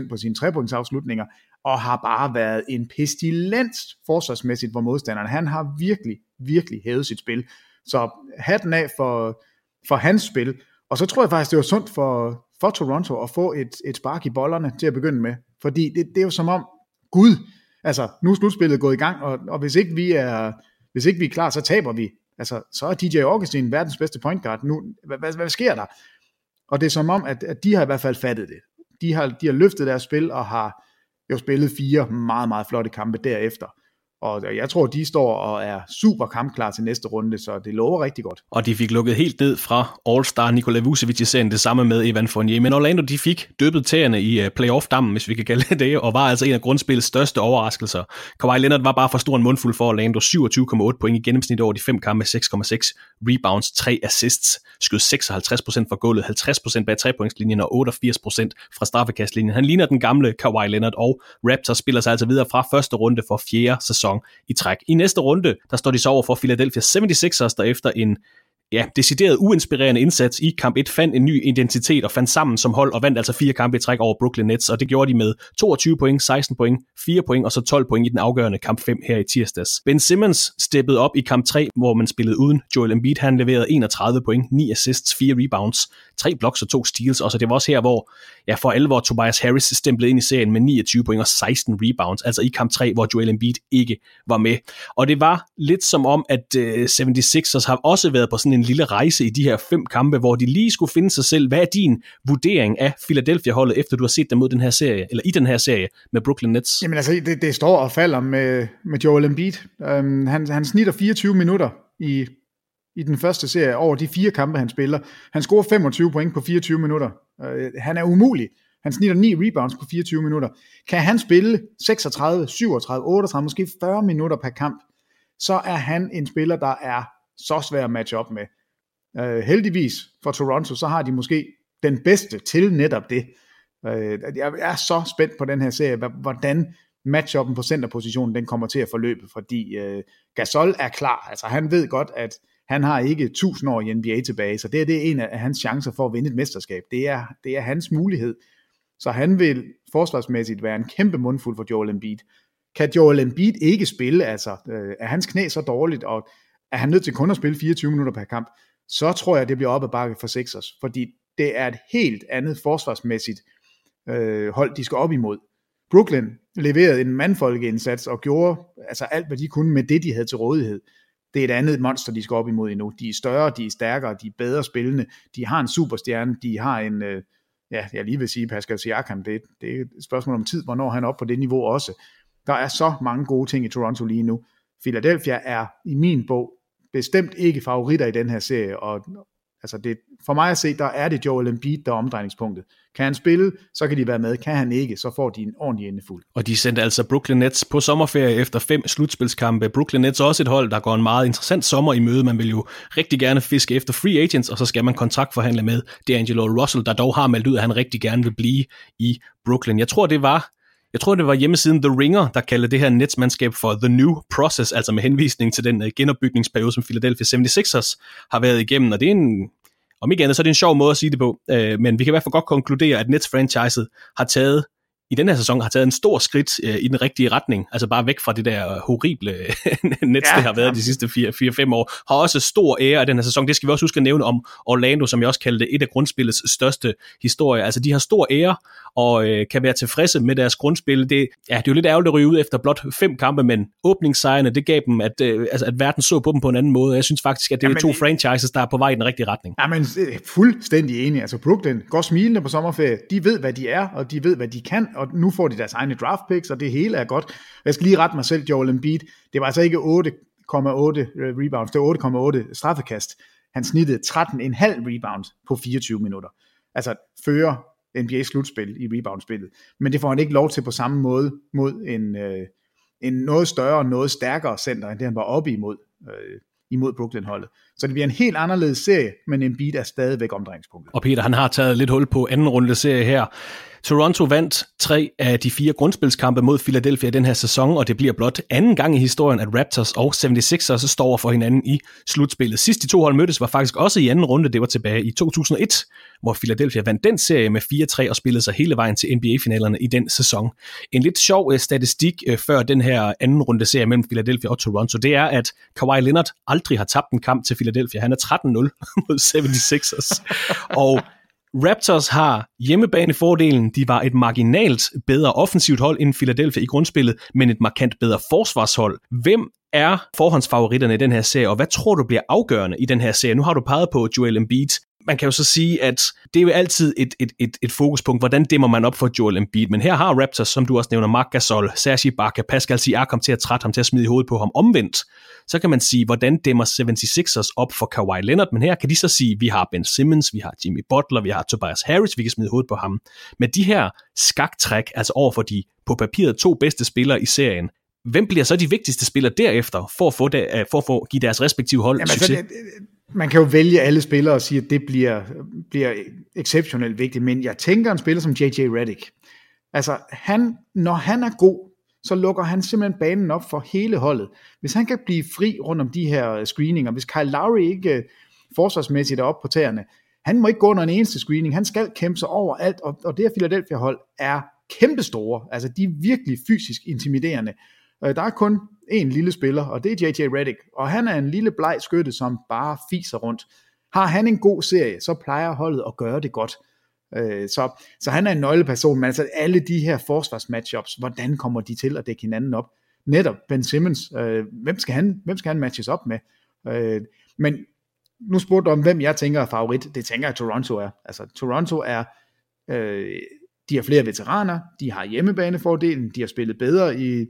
36% på sine trepunktsafslutninger, og har bare været en pestilens forsvarsmæssigt for modstanderen. Han har virkelig, virkelig hævet sit spil. Så hatten af for, for hans spil, og så tror jeg faktisk, det var sundt for, for Toronto at få et, et spark i bollerne til at begynde med. Fordi det, det er jo som om, Gud, altså nu er slutspillet gået i gang, og, og hvis, ikke vi er, hvis ikke vi er klar, så taber vi. Altså, så er DJ Augustin verdens bedste point guard. Nu, hvad, hvad, hvad sker der? Og det er som om, at, at de har i hvert fald fattet det. De har, de har løftet deres spil og har jo spillet fire meget, meget flotte kampe derefter. Og jeg tror, de står og er super kampklar til næste runde, så det lover rigtig godt. Og de fik lukket helt ned fra All-Star Nikola Vucevic i serien, det samme med Evan Fournier. Men Orlando, de fik døbet tæerne i øh, playoff-dammen, hvis vi kan kalde det det, og var altså en af grundspillets største overraskelser. Kawhi Leonard var bare for stor en mundfuld for Orlando. 27,8 point i gennemsnit over de fem kampe, 6,6 rebounds, 3 assists, skød 56% fra gulvet, 50% bag trepointslinjen og 88% fra straffekastlinjen. Han ligner den gamle Kawhi Leonard, og Raptors spiller sig altså videre fra første runde for fjerde sæson i træk. I næste runde, der står de så over for Philadelphia 76ers, der efter en ja, decideret uinspirerende indsats i kamp 1 fandt en ny identitet og fandt sammen som hold og vandt altså fire kampe i træk over Brooklyn Nets, og det gjorde de med 22 point, 16 point, 4 point og så 12 point i den afgørende kamp 5 her i tirsdags. Ben Simmons steppede op i kamp 3, hvor man spillede uden Joel Embiid. Han leverede 31 point, 9 assists, 4 rebounds, 3 blocks og 2 steals, og så det var også her, hvor ja, for alvor Tobias Harris stemplede ind i serien med 29 point og 16 rebounds, altså i kamp 3, hvor Joel Embiid ikke var med. Og det var lidt som om, at øh, 76ers har også været på sådan en lille rejse i de her fem kampe, hvor de lige skulle finde sig selv. Hvad er din vurdering af Philadelphia-holdet, efter du har set dem mod den her serie, eller i den her serie med Brooklyn Nets? Jamen altså, det, det står og falder med, med Joel Embiid. Um, han, han snitter 24 minutter i, i den første serie over de fire kampe, han spiller. Han scorer 25 point på 24 minutter. Øh, han er umulig. Han snitter 9 rebounds på 24 minutter. Kan han spille 36, 37, 38, måske 40 minutter per kamp, så er han en spiller, der er så svær at matche op med. Uh, heldigvis for Toronto, så har de måske den bedste til netop det. Uh, jeg er så spændt på den her serie, hvordan matchuppen på centerpositionen den kommer til at forløbe, fordi uh, Gasol er klar. Altså han ved godt, at han har ikke 1000 år i NBA tilbage, så det, er, det er en af hans chancer for at vinde et mesterskab. Det er, det er hans mulighed. Så han vil forsvarsmæssigt være en kæmpe mundfuld for Joel Embiid. Kan Joel Embiid ikke spille, altså øh, er hans knæ så dårligt, og er han nødt til kun at spille 24 minutter per kamp, så tror jeg, det bliver op ad bakke for Sixers, fordi det er et helt andet forsvarsmæssigt øh, hold, de skal op imod. Brooklyn leverede en mandfolkeindsats og gjorde altså alt, hvad de kunne med det, de havde til rådighed. Det er et andet monster, de skal op imod endnu. De er større, de er stærkere, de er bedre spillende, de har en superstjerne, de har en, øh, ja, jeg lige vil sige Pascal Siakam, det, det er et spørgsmål om tid, hvornår han er oppe på det niveau også. Der er så mange gode ting i Toronto lige nu. Philadelphia er i min bog bestemt ikke favoritter i den her serie, og altså det, for mig at se, der er det Joel Embiid, der er omdrejningspunktet. Kan han spille, så kan de være med. Kan han ikke, så får de en ordentlig endefuld. Og de sendte altså Brooklyn Nets på sommerferie efter fem slutspilskampe. Brooklyn Nets er også et hold, der går en meget interessant sommer i møde. Man vil jo rigtig gerne fiske efter free agents, og så skal man kontraktforhandle med D'Angelo Russell, der dog har meldt ud, at han rigtig gerne vil blive i Brooklyn. Jeg tror, det var jeg tror, det var hjemmesiden The Ringer, der kaldte det her netsmandskab for The New Process, altså med henvisning til den øh, genopbygningsperiode, som Philadelphia 76ers har været igennem. Og det er en, om ikke andet, så er det en sjov måde at sige det på, øh, men vi kan i hvert fald godt konkludere, at Nets-franchiset har taget i den her sæson har taget en stor skridt øh, i den rigtige retning, altså bare væk fra det der horrible net, ja, det har været ja. de sidste 4-5 år, har også stor ære af den her sæson. Det skal vi også huske at nævne om Orlando, som jeg også kaldte et af grundspillets største historier. Altså de har stor ære og øh, kan være tilfredse med deres grundspil. Det, ja, det er jo lidt ærgerligt at ryge ud efter blot fem kampe, men åbningssejrene, det gav dem, at, øh, altså, at verden så på dem på en anden måde. Jeg synes faktisk, at det Jamen, er to franchises, der er på vej i den rigtige retning. Ja, men øh, fuldstændig enig. Altså Brooklyn går smilende på sommerferie. De ved, hvad de er, og de ved, hvad de kan, og nu får de deres egne draft picks, og det hele er godt. Jeg skal lige rette mig selv, Joel Embiid. Det var altså ikke 8,8 øh, rebounds, det var 8,8 straffekast. Han snittede 13,5 rebounds på 24 minutter. Altså fører NBA slutspil i rebound-spillet. Men det får han ikke lov til på samme måde mod en, øh, en noget større og noget stærkere center, end det han var oppe imod, øh, imod Brooklyn-holdet. Så det bliver en helt anderledes serie, men Embiid er stadigvæk omdrejningspunktet. Og Peter, han har taget lidt hul på anden runde serie her. Toronto vandt tre af de fire grundspilskampe mod Philadelphia den her sæson, og det bliver blot anden gang i historien, at Raptors og 76ers står for hinanden i slutspillet. Sidst de to hold mødtes var faktisk også i anden runde, det var tilbage i 2001, hvor Philadelphia vandt den serie med 4-3 og spillede sig hele vejen til NBA-finalerne i den sæson. En lidt sjov øh, statistik øh, før den her anden runde serie mellem Philadelphia og Toronto, det er, at Kawhi Leonard aldrig har tabt en kamp til Philadelphia. Philadelphia. Han er 13-0 mod 76ers. og Raptors har hjemmebanefordelen. De var et marginalt bedre offensivt hold end Philadelphia i grundspillet, men et markant bedre forsvarshold. Hvem er forhåndsfavoritterne i den her serie, og hvad tror du bliver afgørende i den her serie? Nu har du peget på Joel Embiid man kan jo så sige, at det er jo altid et, et, et, et fokuspunkt, hvordan dæmmer man op for Joel Embiid. Men her har Raptors, som du også nævner, Mark Gasol, Serge Ibaka, Pascal Siakam til at trætte ham til at smide i hovedet på ham. Omvendt, så kan man sige, hvordan dæmmer 76ers op for Kawhi Leonard. Men her kan de så sige, vi har Ben Simmons, vi har Jimmy Butler, vi har Tobias Harris, vi kan smide hovedet på ham. Men de her skaktræk, altså over for de på papiret to bedste spillere i serien, hvem bliver så de vigtigste spillere derefter, for at få, det, for at få give deres respektive hold Jamen, altså, succes? Altså, det, man kan jo vælge alle spillere og sige, at det bliver, bliver exceptionelt vigtigt, men jeg tænker en spiller som J.J. Redick. Altså, han, når han er god, så lukker han simpelthen banen op for hele holdet. Hvis han kan blive fri rundt om de her øh, screeninger, hvis Kyle Lowry ikke øh, forsvarsmæssigt er oppe på tæerne, han må ikke gå under en eneste screening, han skal kæmpe sig over alt, og, og det her Philadelphia-hold er kæmpestore, altså de er virkelig fysisk intimiderende. Øh, der er kun en lille spiller, og det er JJ Reddick, og han er en lille bleg skytte, som bare fiser rundt. Har han en god serie, så plejer holdet at gøre det godt. Øh, så, så han er en nøgleperson, men altså alle de her forsvarsmatchups, hvordan kommer de til at dække hinanden op? Netop Ben Simmons, øh, hvem, skal han, hvem skal han matches op med? Øh, men nu spurgte du om, hvem jeg tænker er favorit. Det tænker jeg, Toronto er. Altså, Toronto er, øh, de har flere veteraner, de har hjemmebanefordelen, de har spillet bedre i,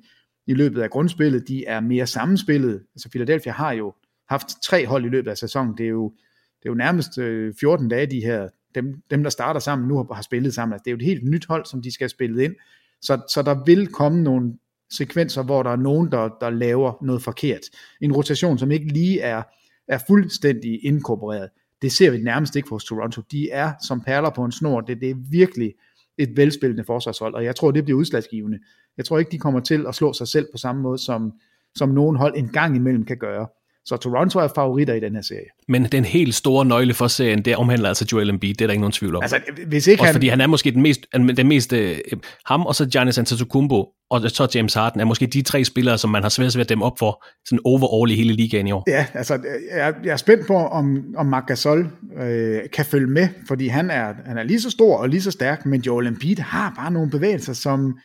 i løbet af grundspillet, de er mere sammenspillet. Altså Philadelphia har jo haft tre hold i løbet af sæsonen. Det er jo, det er jo nærmest øh, 14 dage, de her, dem, dem der starter sammen nu har, har spillet sammen. Altså, det er jo et helt nyt hold, som de skal have spillet ind. Så, så der vil komme nogle sekvenser, hvor der er nogen, der, der laver noget forkert. En rotation, som ikke lige er, er fuldstændig inkorporeret. Det ser vi nærmest ikke hos Toronto. De er som perler på en snor. Det, det er virkelig et velspillende forsvarshold, og jeg tror, det bliver udslagsgivende. Jeg tror ikke, de kommer til at slå sig selv på samme måde, som, som nogen hold en gang imellem kan gøre. Så Toronto er favoritter i den her serie. Men den helt store nøgle for serien, det omhandler altså Joel Embiid, det er der ikke nogen tvivl om. Altså, hvis ikke Også han... fordi han er måske den mest, den mest øh, ham og så Giannis Antetokounmpo og så James Harden er måske de tre spillere, som man har svært ved at dem op for sådan overall i hele ligaen i år. Ja, altså jeg, jeg er spændt på, om, om Marc Gasol øh, kan følge med, fordi han er, han er lige så stor og lige så stærk, men Joel Embiid har bare nogle bevægelser, som,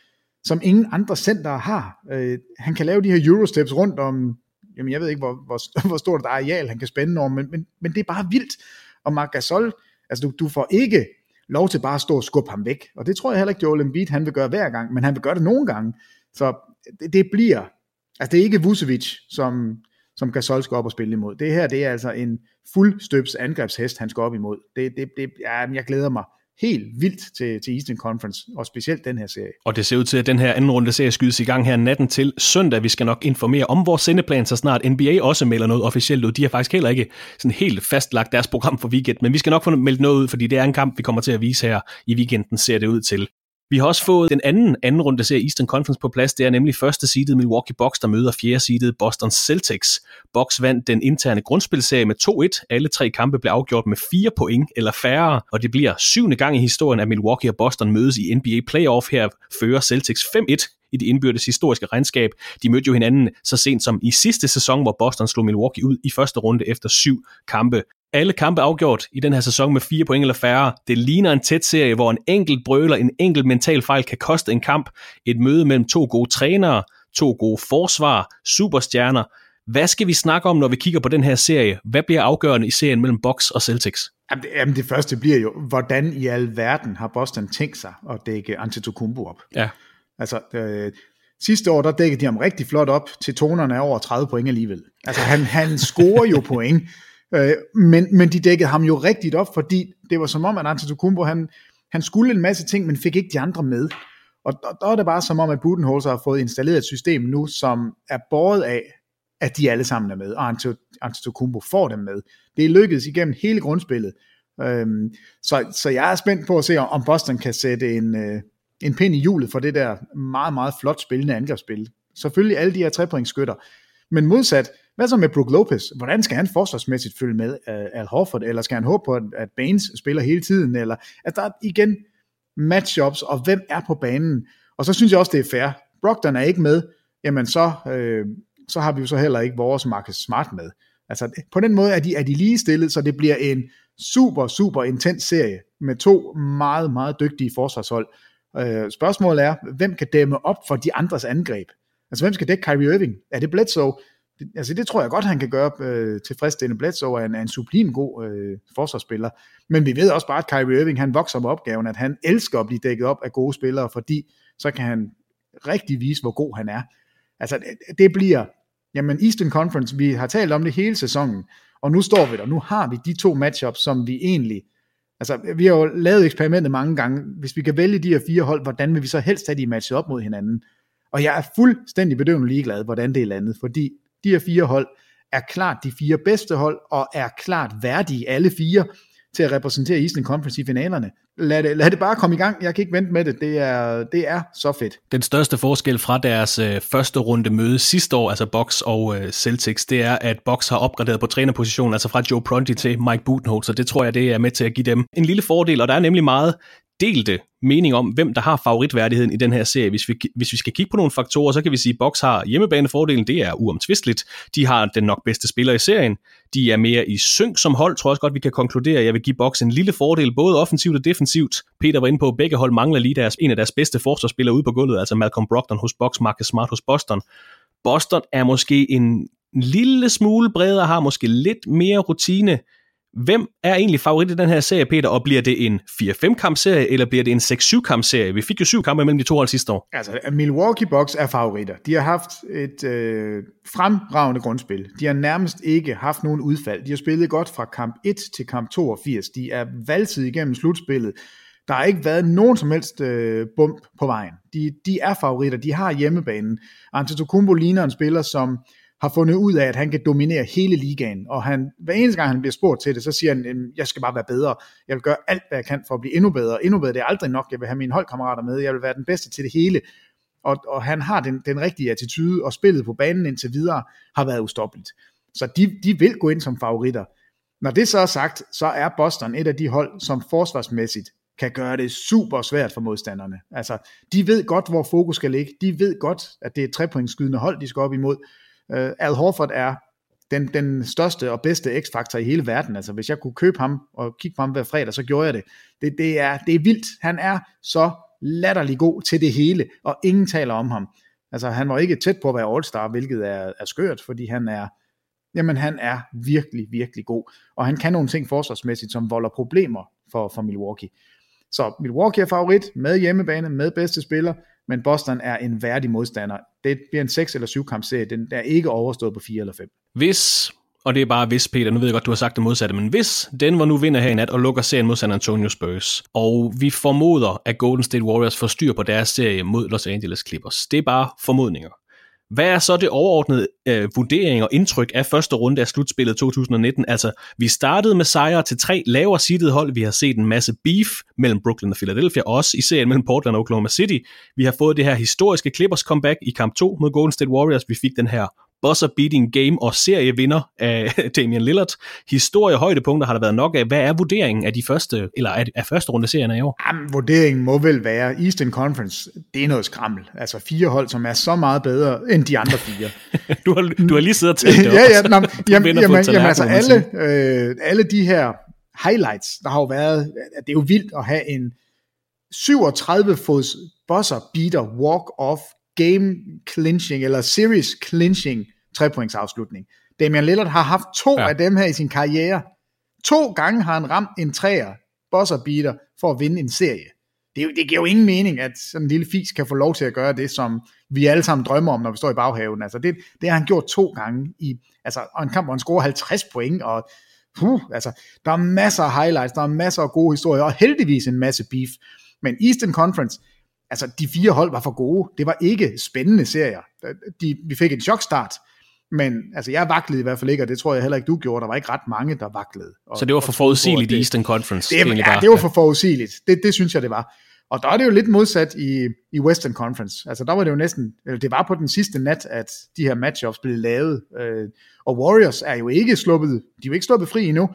som ingen andre center har. Øh, han kan lave de her Eurosteps rundt om jamen jeg ved ikke, hvor, hvor, hvor stort et areal han kan spænde over, men, men, men det er bare vildt. Og Marc Gasol, altså du, du får ikke lov til bare at stå og skubbe ham væk. Og det tror jeg heller ikke, Joel Embiid han vil gøre hver gang, men han vil gøre det nogle gange. Så det, det bliver, altså det er ikke Vucevic, som, som Gasol skal op og spille imod. Det her, det er altså en fuldstøbs angrebshest, han skal op imod. Det, det, det, ja, jeg glæder mig helt vildt til, til Eastern Conference, og specielt den her serie. Og det ser ud til, at den her anden runde serie skydes i gang her natten til søndag. Vi skal nok informere om vores sendeplan, så snart NBA også melder noget officielt ud. De har faktisk heller ikke sådan helt fastlagt deres program for weekend, men vi skal nok få meldt noget ud, fordi det er en kamp, vi kommer til at vise her i weekenden, ser det ud til. Vi har også fået den anden anden runde serie Eastern Conference på plads. Det er nemlig første seedet Milwaukee Bucks, der møder fjerde seedet Boston Celtics. Bucks vandt den interne grundspilserie med 2-1. Alle tre kampe blev afgjort med fire point eller færre, og det bliver syvende gang i historien, at Milwaukee og Boston mødes i NBA Playoff. Her fører Celtics 5-1 i det indbyrdes historiske regnskab. De mødte jo hinanden så sent som i sidste sæson, hvor Boston slog Milwaukee ud i første runde efter syv kampe alle kampe afgjort i den her sæson med fire point eller færre. Det ligner en tæt serie, hvor en enkelt brøler, en enkelt mental fejl kan koste en kamp. Et møde mellem to gode trænere, to gode forsvar, superstjerner. Hvad skal vi snakke om, når vi kigger på den her serie? Hvad bliver afgørende i serien mellem Bucks og Celtics? Jamen det, jamen det første bliver jo, hvordan i al verden har Boston tænkt sig at dække Antetokounmpo op? Ja. Altså, øh, sidste år, der dækkede de ham rigtig flot op til tonerne af over 30 point alligevel. Altså, han, han scorer jo point. Øh, men, men de dækkede ham jo rigtigt op, fordi det var som om, at Antetokounmpo, han, han skulle en masse ting, men fik ikke de andre med. Og der, der er det bare som om, at Budenholzer har fået installeret et system nu, som er båret af, at de alle sammen er med, og Antetokounmpo får dem med. Det er lykkedes igennem hele grundspillet. Øhm, så, så jeg er spændt på at se, om Boston kan sætte en, øh, en pind i hjulet for det der meget, meget flot spillende angrebsspil. Selvfølgelig alle de her trepointskytter. Men modsat, hvad så med Brook Lopez? Hvordan skal han forsvarsmæssigt følge med uh, Al Horford? Eller skal han håbe på, at Baines spiller hele tiden? Eller at der er igen matchups, og hvem er på banen? Og så synes jeg også, det er fair. Brogdon er ikke med, jamen så, øh, så har vi jo så heller ikke vores Marcus Smart med. Altså på den måde er de, er de lige stillet, så det bliver en super, super intens serie med to meget, meget dygtige forsvarshold. Øh, spørgsmålet er, hvem kan dæmme op for de andres angreb? Altså hvem skal dække Kyrie Irving? Er det Bledsoe? Det, altså det tror jeg godt, han kan gøre øh, tilfredsstillende. Bledsoe er en, er en sublim god øh, forsvarsspiller. Men vi ved også bare, at Kyrie Irving han vokser med opgaven, at han elsker at blive dækket op af gode spillere, fordi så kan han rigtig vise, hvor god han er. Altså det, det bliver, jamen Eastern Conference, vi har talt om det hele sæsonen, og nu står vi der, nu har vi de to matchups, som vi egentlig, altså vi har jo lavet eksperimentet mange gange, hvis vi kan vælge de her fire hold, hvordan vil vi så helst have de matchet op mod hinanden? Og jeg er fuldstændig bedøvende ligeglad, hvordan det er landet, fordi de her fire hold er klart de fire bedste hold, og er klart værdige alle fire til at repræsentere Eastern Conference i finalerne. Lad det, lad det bare komme i gang. Jeg kan ikke vente med det. Det er, det er så fedt. Den største forskel fra deres øh, første runde møde sidste år, altså Box og øh, Celtics, det er, at Box har opgraderet på trænerpositionen, altså fra Joe Prunty til Mike Budenholzer. Det tror jeg, det er med til at give dem en lille fordel, og der er nemlig meget delte mening om, hvem der har favoritværdigheden i den her serie. Hvis vi, hvis vi skal kigge på nogle faktorer, så kan vi sige, at Box har hjemmebanefordelen, det er uomtvisteligt. De har den nok bedste spiller i serien. De er mere i synk som hold, tror jeg også godt, vi kan konkludere. Jeg vil give Box en lille fordel, både offensivt og defensivt. Peter var inde på, at begge hold mangler lige deres, en af deres bedste forsvarsspillere ude på gulvet, altså Malcolm Brogdon hos Box, Marcus Smart hos Boston. Boston er måske en lille smule bredere, har måske lidt mere rutine, Hvem er egentlig favorit i den her serie, Peter, og bliver det en 4-5 kamp serie, eller bliver det en 6-7 kamp serie? Vi fik jo syv kampe mellem de to hold sidste år. Altså, Milwaukee Bucks er favoritter. De har haft et øh, fremragende grundspil. De har nærmest ikke haft nogen udfald. De har spillet godt fra kamp 1 til kamp 82. De er valgtid igennem slutspillet. Der har ikke været nogen som helst øh, bump på vejen. De, de er favoritter. De har hjemmebanen. Antetokounmpo ligner en spiller, som har fundet ud af, at han kan dominere hele ligaen, og han, hver eneste gang han bliver spurgt til det, så siger han, jeg skal bare være bedre, jeg vil gøre alt, hvad jeg kan for at blive endnu bedre, endnu bedre, det er aldrig nok, jeg vil have mine holdkammerater med, jeg vil være den bedste til det hele, og, og han har den, den rigtige attitude, og spillet på banen indtil videre har været ustoppeligt. Så de, de vil gå ind som favoritter. Når det så er sagt, så er Boston et af de hold, som forsvarsmæssigt kan gøre det super svært for modstanderne. Altså, de ved godt, hvor fokus skal ligge. De ved godt, at det er et trepointskydende hold, de skal op imod. Uh, Al Horford er den, den største og bedste x-faktor i hele verden. Altså hvis jeg kunne købe ham og kigge på ham hver fredag, så gjorde jeg det. Det, det, er, det er vildt. Han er så latterlig god til det hele, og ingen taler om ham. Altså han var ikke tæt på at være All-Star, hvilket er, er skørt, fordi han er, jamen han er virkelig, virkelig god. Og han kan nogle ting forsvarsmæssigt, som volder problemer for, for Milwaukee. Så Milwaukee er favorit med hjemmebane, med bedste spiller, men Boston er en værdig modstander. Det bliver en 6 eller 7 kamp serie, den er ikke overstået på 4 eller 5. Hvis, og det er bare hvis, Peter, nu ved jeg godt, du har sagt det modsatte, men hvis Denver nu vinder her i nat og lukker serien mod San Antonio Spurs, og vi formoder, at Golden State Warriors får styr på deres serie mod Los Angeles Clippers, det er bare formodninger. Hvad er så det overordnede øh, vurdering og indtryk af første runde af slutspillet 2019? Altså, vi startede med sejre til tre lavere seedede hold. Vi har set en masse beef mellem Brooklyn og Philadelphia, også i serien mellem Portland og Oklahoma City. Vi har fået det her historiske Clippers comeback i kamp 2 mod Golden State Warriors. Vi fik den her buzzer beating game og serievinder af Damian Lillard. Historie højdepunkter har der været nok af. Hvad er vurderingen af de første, eller af, af første runde serien i år? Jamen, vurderingen må vel være Eastern Conference. Det er noget skrammel. Altså fire hold, som er så meget bedre end de andre fire. du, har, du har lige siddet og talt det ja, ja, nå, jamen, jamen, jamen, jamen, altså alle, øh, alle de her highlights, der har jo været, det er jo vildt at have en 37 fods buzzer beater walk-off game clinching, eller series clinching trepoints afslutning. Damian Lillard har haft to ja. af dem her i sin karriere. To gange har han ramt en træer, buzzer beater, for at vinde en serie. Det, det giver jo ingen mening, at sådan en lille fis kan få lov til at gøre det, som vi alle sammen drømmer om, når vi står i baghaven. Altså det, det har han gjort to gange i altså, og en kamp, hvor han scorer 50 point, og puh, altså, der er masser af highlights, der er masser af gode historier, og heldigvis en masse beef. Men Eastern Conference, altså de fire hold var for gode. Det var ikke spændende serier. De, vi fik en chokstart, men altså jeg vaklede i hvert fald ikke, og det tror jeg heller ikke du gjorde. Der var ikke ret mange, der vaklede. Og, så det var for forudsigeligt i Eastern Conference? Det, det ja, bare. det var for forudsigeligt. Det, det synes jeg, det var. Og der er det jo lidt modsat i, i Western Conference. Altså der var det jo næsten, eller det var på den sidste nat, at de her matchups blev lavet. Øh, og Warriors er jo ikke sluppet, de er jo ikke sluppet fri endnu.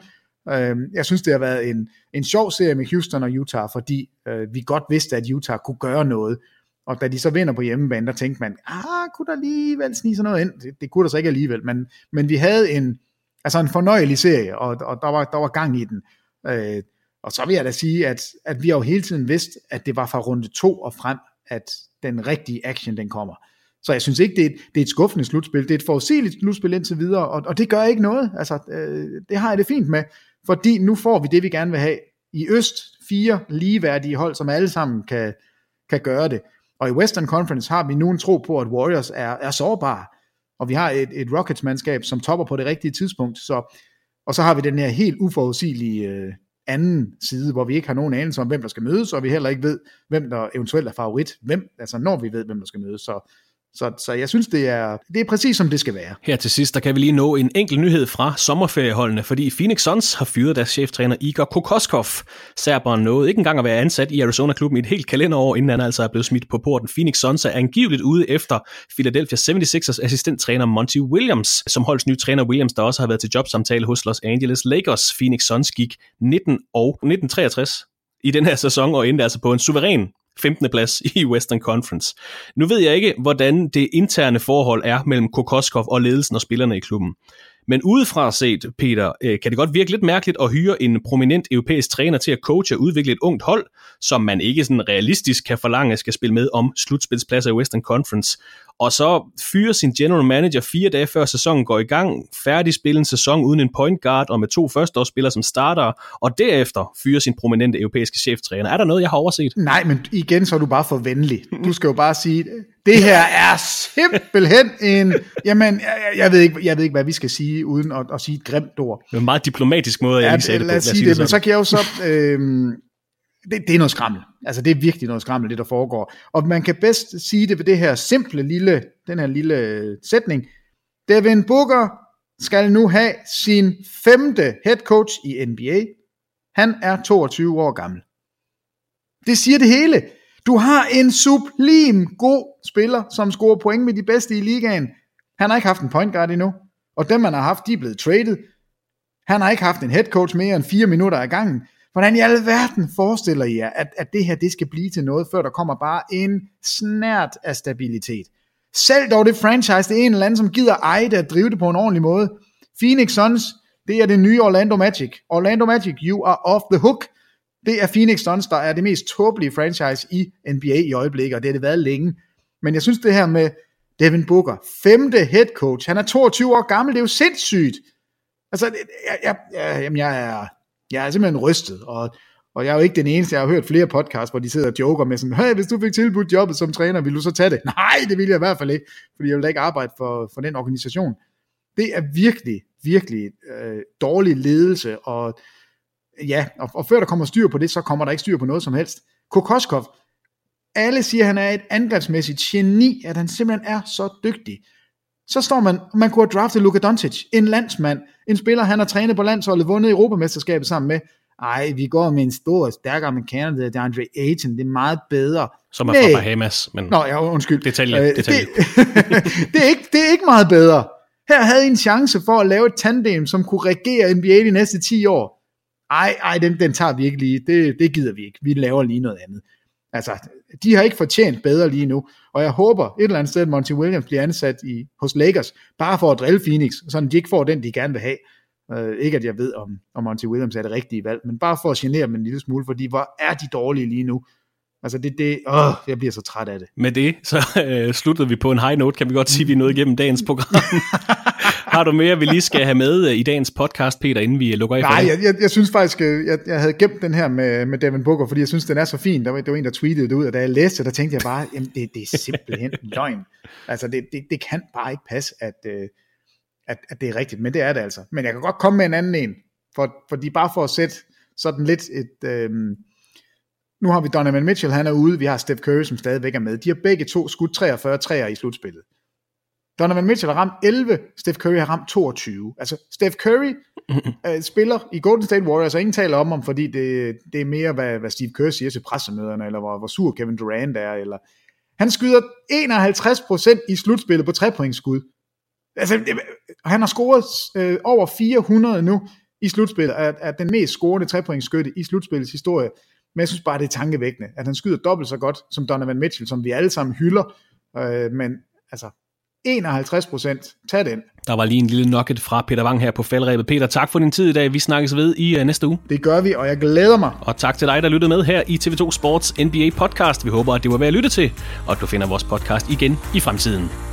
Øh, jeg synes, det har været en, en sjov serie med Houston og Utah, fordi øh, vi godt vidste, at Utah kunne gøre noget. Og da de så vinder på hjemmebane, der tænkte man, ah, kunne der alligevel snige sådan noget ind? Det, det kunne der så ikke alligevel, men, men vi havde en, altså en fornøjelig serie, og, og der, var, der var gang i den. Øh, og så vil jeg da sige, at, at vi har jo hele tiden vidst, at det var fra runde to og frem, at den rigtige action, den kommer. Så jeg synes ikke, det er, et, det er et skuffende slutspil. Det er et forudsigeligt slutspil indtil videre, og, og det gør ikke noget. Altså, øh, det har jeg det fint med, fordi nu får vi det, vi gerne vil have. I Øst fire ligeværdige hold, som alle sammen kan, kan gøre det. Og i Western Conference har vi nu en tro på, at Warriors er, er sårbare, og vi har et, et Rockets-mandskab, som topper på det rigtige tidspunkt. Så, og så har vi den her helt uforudsigelige øh, anden side, hvor vi ikke har nogen anelse om, hvem der skal mødes, og vi heller ikke ved, hvem der eventuelt er favorit, hvem, altså når vi ved, hvem der skal mødes. Så så, så jeg synes, det er, det er præcis som det skal være. Her til sidst, der kan vi lige nå en enkelt nyhed fra sommerferieholdene, fordi Phoenix Suns har fyret deres cheftræner Igor Kokoskov. Serberen nåede ikke engang at være ansat i Arizona-klubben i et helt kalenderår, inden han altså er blevet smidt på porten. Phoenix Suns er angiveligt ude efter Philadelphia 76ers assistenttræner Monty Williams, som holds nye træner Williams, der også har været til jobsamtale hos Los Angeles Lakers. Phoenix Suns gik 19 og 1963 i den her sæson og endte altså på en suveræn 15. plads i Western Conference. Nu ved jeg ikke, hvordan det interne forhold er mellem Kokoskov og ledelsen og spillerne i klubben. Men udefra set, Peter, øh, kan det godt virke lidt mærkeligt at hyre en prominent europæisk træner til at coache og udvikle et ungt hold, som man ikke sådan realistisk kan forlange skal spille med om slutspilspladser i Western Conference. Og så fyre sin general manager fire dage før sæsonen går i gang, færdig spille en sæson uden en point guard og med to førsteårsspillere som starter, og derefter fyre sin prominente europæiske cheftræner. Er der noget, jeg har overset? Nej, men igen så er du bare for venlig. Du skal jo bare sige, det her er simpelthen en... Jamen, jeg, jeg, ved, ikke, jeg ved ikke, hvad vi skal sige, uden at, at sige et grimt ord. Det er en meget diplomatisk måde, jeg ja, lige sagde det på. Lad os sige det, det men så kan jeg jo så... Øh, det, det er noget skrammel. Altså, det er virkelig noget skrammel, det der foregår. Og man kan bedst sige det ved det her simple lille, den her lille øh, sætning. Devin Booker skal nu have sin femte head coach i NBA. Han er 22 år gammel. Det siger det hele. Du har en sublim god spiller, som scorer point med de bedste i ligaen. Han har ikke haft en point guard endnu. Og dem, man har haft, de er blevet traded. Han har ikke haft en head coach mere end fire minutter ad gangen. Hvordan i alverden forestiller I jer, at, at det her det skal blive til noget, før der kommer bare en snært af stabilitet? Selv dog det franchise, det er en eller anden, som gider eje det at drive det på en ordentlig måde. Phoenix Suns, det er det nye Orlando Magic. Orlando Magic, you are off the hook. Det er Phoenix Suns, der er det mest tåbelige franchise i NBA i øjeblikket, og det har det været længe. Men jeg synes det her med Devin Booker, femte head coach, han er 22 år gammel, det er jo sindssygt. Altså, jeg, jeg, jeg, jeg, er, jeg er simpelthen rystet, og, og jeg er jo ikke den eneste, jeg har hørt flere podcasts, hvor de sidder og joker med sådan, hey, hvis du fik tilbudt jobbet som træner, vil du så tage det? Nej, det vil jeg i hvert fald ikke, fordi jeg vil da ikke arbejde for, for den organisation. Det er virkelig, virkelig øh, dårlig ledelse, og ja, og, og før der kommer styr på det, så kommer der ikke styr på noget som helst. Kokoskov, alle siger, at han er et angrebsmæssigt geni, at han simpelthen er så dygtig. Så står man, man kunne have draftet Luka Doncic, en landsmand, en spiller, han har trænet på landsholdet, vundet Europamesterskabet sammen med. Ej, vi går med en stor, stærk amerikaner, det er Andre Ayton, det er meget bedre. Som er fra Bahamas, men Nå, ja, undskyld. Detalje, øh, detalje. Det, det, er ikke, det er ikke meget bedre. Her havde I en chance for at lave et tandem, som kunne regere NBA de næste 10 år. Ej, ej, den, den tager vi ikke lige. Det, det gider vi ikke. Vi laver lige noget andet. Altså, de har ikke fortjent bedre lige nu, og jeg håber et eller andet sted, at Monty Williams bliver ansat i, hos Lakers, bare for at drille Phoenix, så de ikke får den, de gerne vil have. Uh, ikke at jeg ved, om, om Monty Williams er det rigtige valg, men bare for at genere dem en lille smule, fordi hvor er de dårlige lige nu. Altså det, det, åh, jeg bliver så træt af det. Med det, så øh, sluttede vi på en high note, kan vi godt sige, at vi nået igennem dagens program. Har du mere, vi lige skal have med øh, i dagens podcast, Peter, inden vi lukker af Nej, jeg, jeg, jeg synes faktisk, øh, jeg, jeg havde gemt den her med, med Devin Booker, fordi jeg synes, den er så fin. Der var, der var en, der tweetede det ud, og da jeg læste der tænkte jeg bare, jamen det, det er simpelthen løgn. Altså det, det, det kan bare ikke passe, at, øh, at, at det er rigtigt, men det er det altså. Men jeg kan godt komme med en anden en, for, fordi bare for at sætte sådan lidt et... Øh, nu har vi Donovan Mitchell, han er ude, vi har Steph Curry, som stadigvæk er med. De har begge to skudt 43 træer i slutspillet. Donovan Mitchell har ramt 11, Steph Curry har ramt 22. Altså, Steph Curry øh, spiller i Golden State Warriors, og ingen taler om ham, fordi det, det er mere, hvad, hvad Steve Kerr siger til pressemøderne, eller hvor, hvor sur Kevin Durant er, eller... Han skyder 51% i slutspillet på trepointsskud. Altså, det, han har scoret øh, over 400 nu i slutspillet, er, er den mest scorende trepointsskytte i slutspillets historie. Men jeg synes bare, det er tankevækkende, at han skyder dobbelt så godt som Donovan Mitchell, som vi alle sammen hylder. Øh, men altså, 51 procent, tag den. Der var lige en lille nugget fra Peter Wang her på faldrebet. Peter, tak for din tid i dag. Vi snakkes ved i uh, næste uge. Det gør vi, og jeg glæder mig. Og tak til dig, der lyttede med her i TV2 Sports NBA podcast. Vi håber, at det var værd at lytte til, og at du finder vores podcast igen i fremtiden.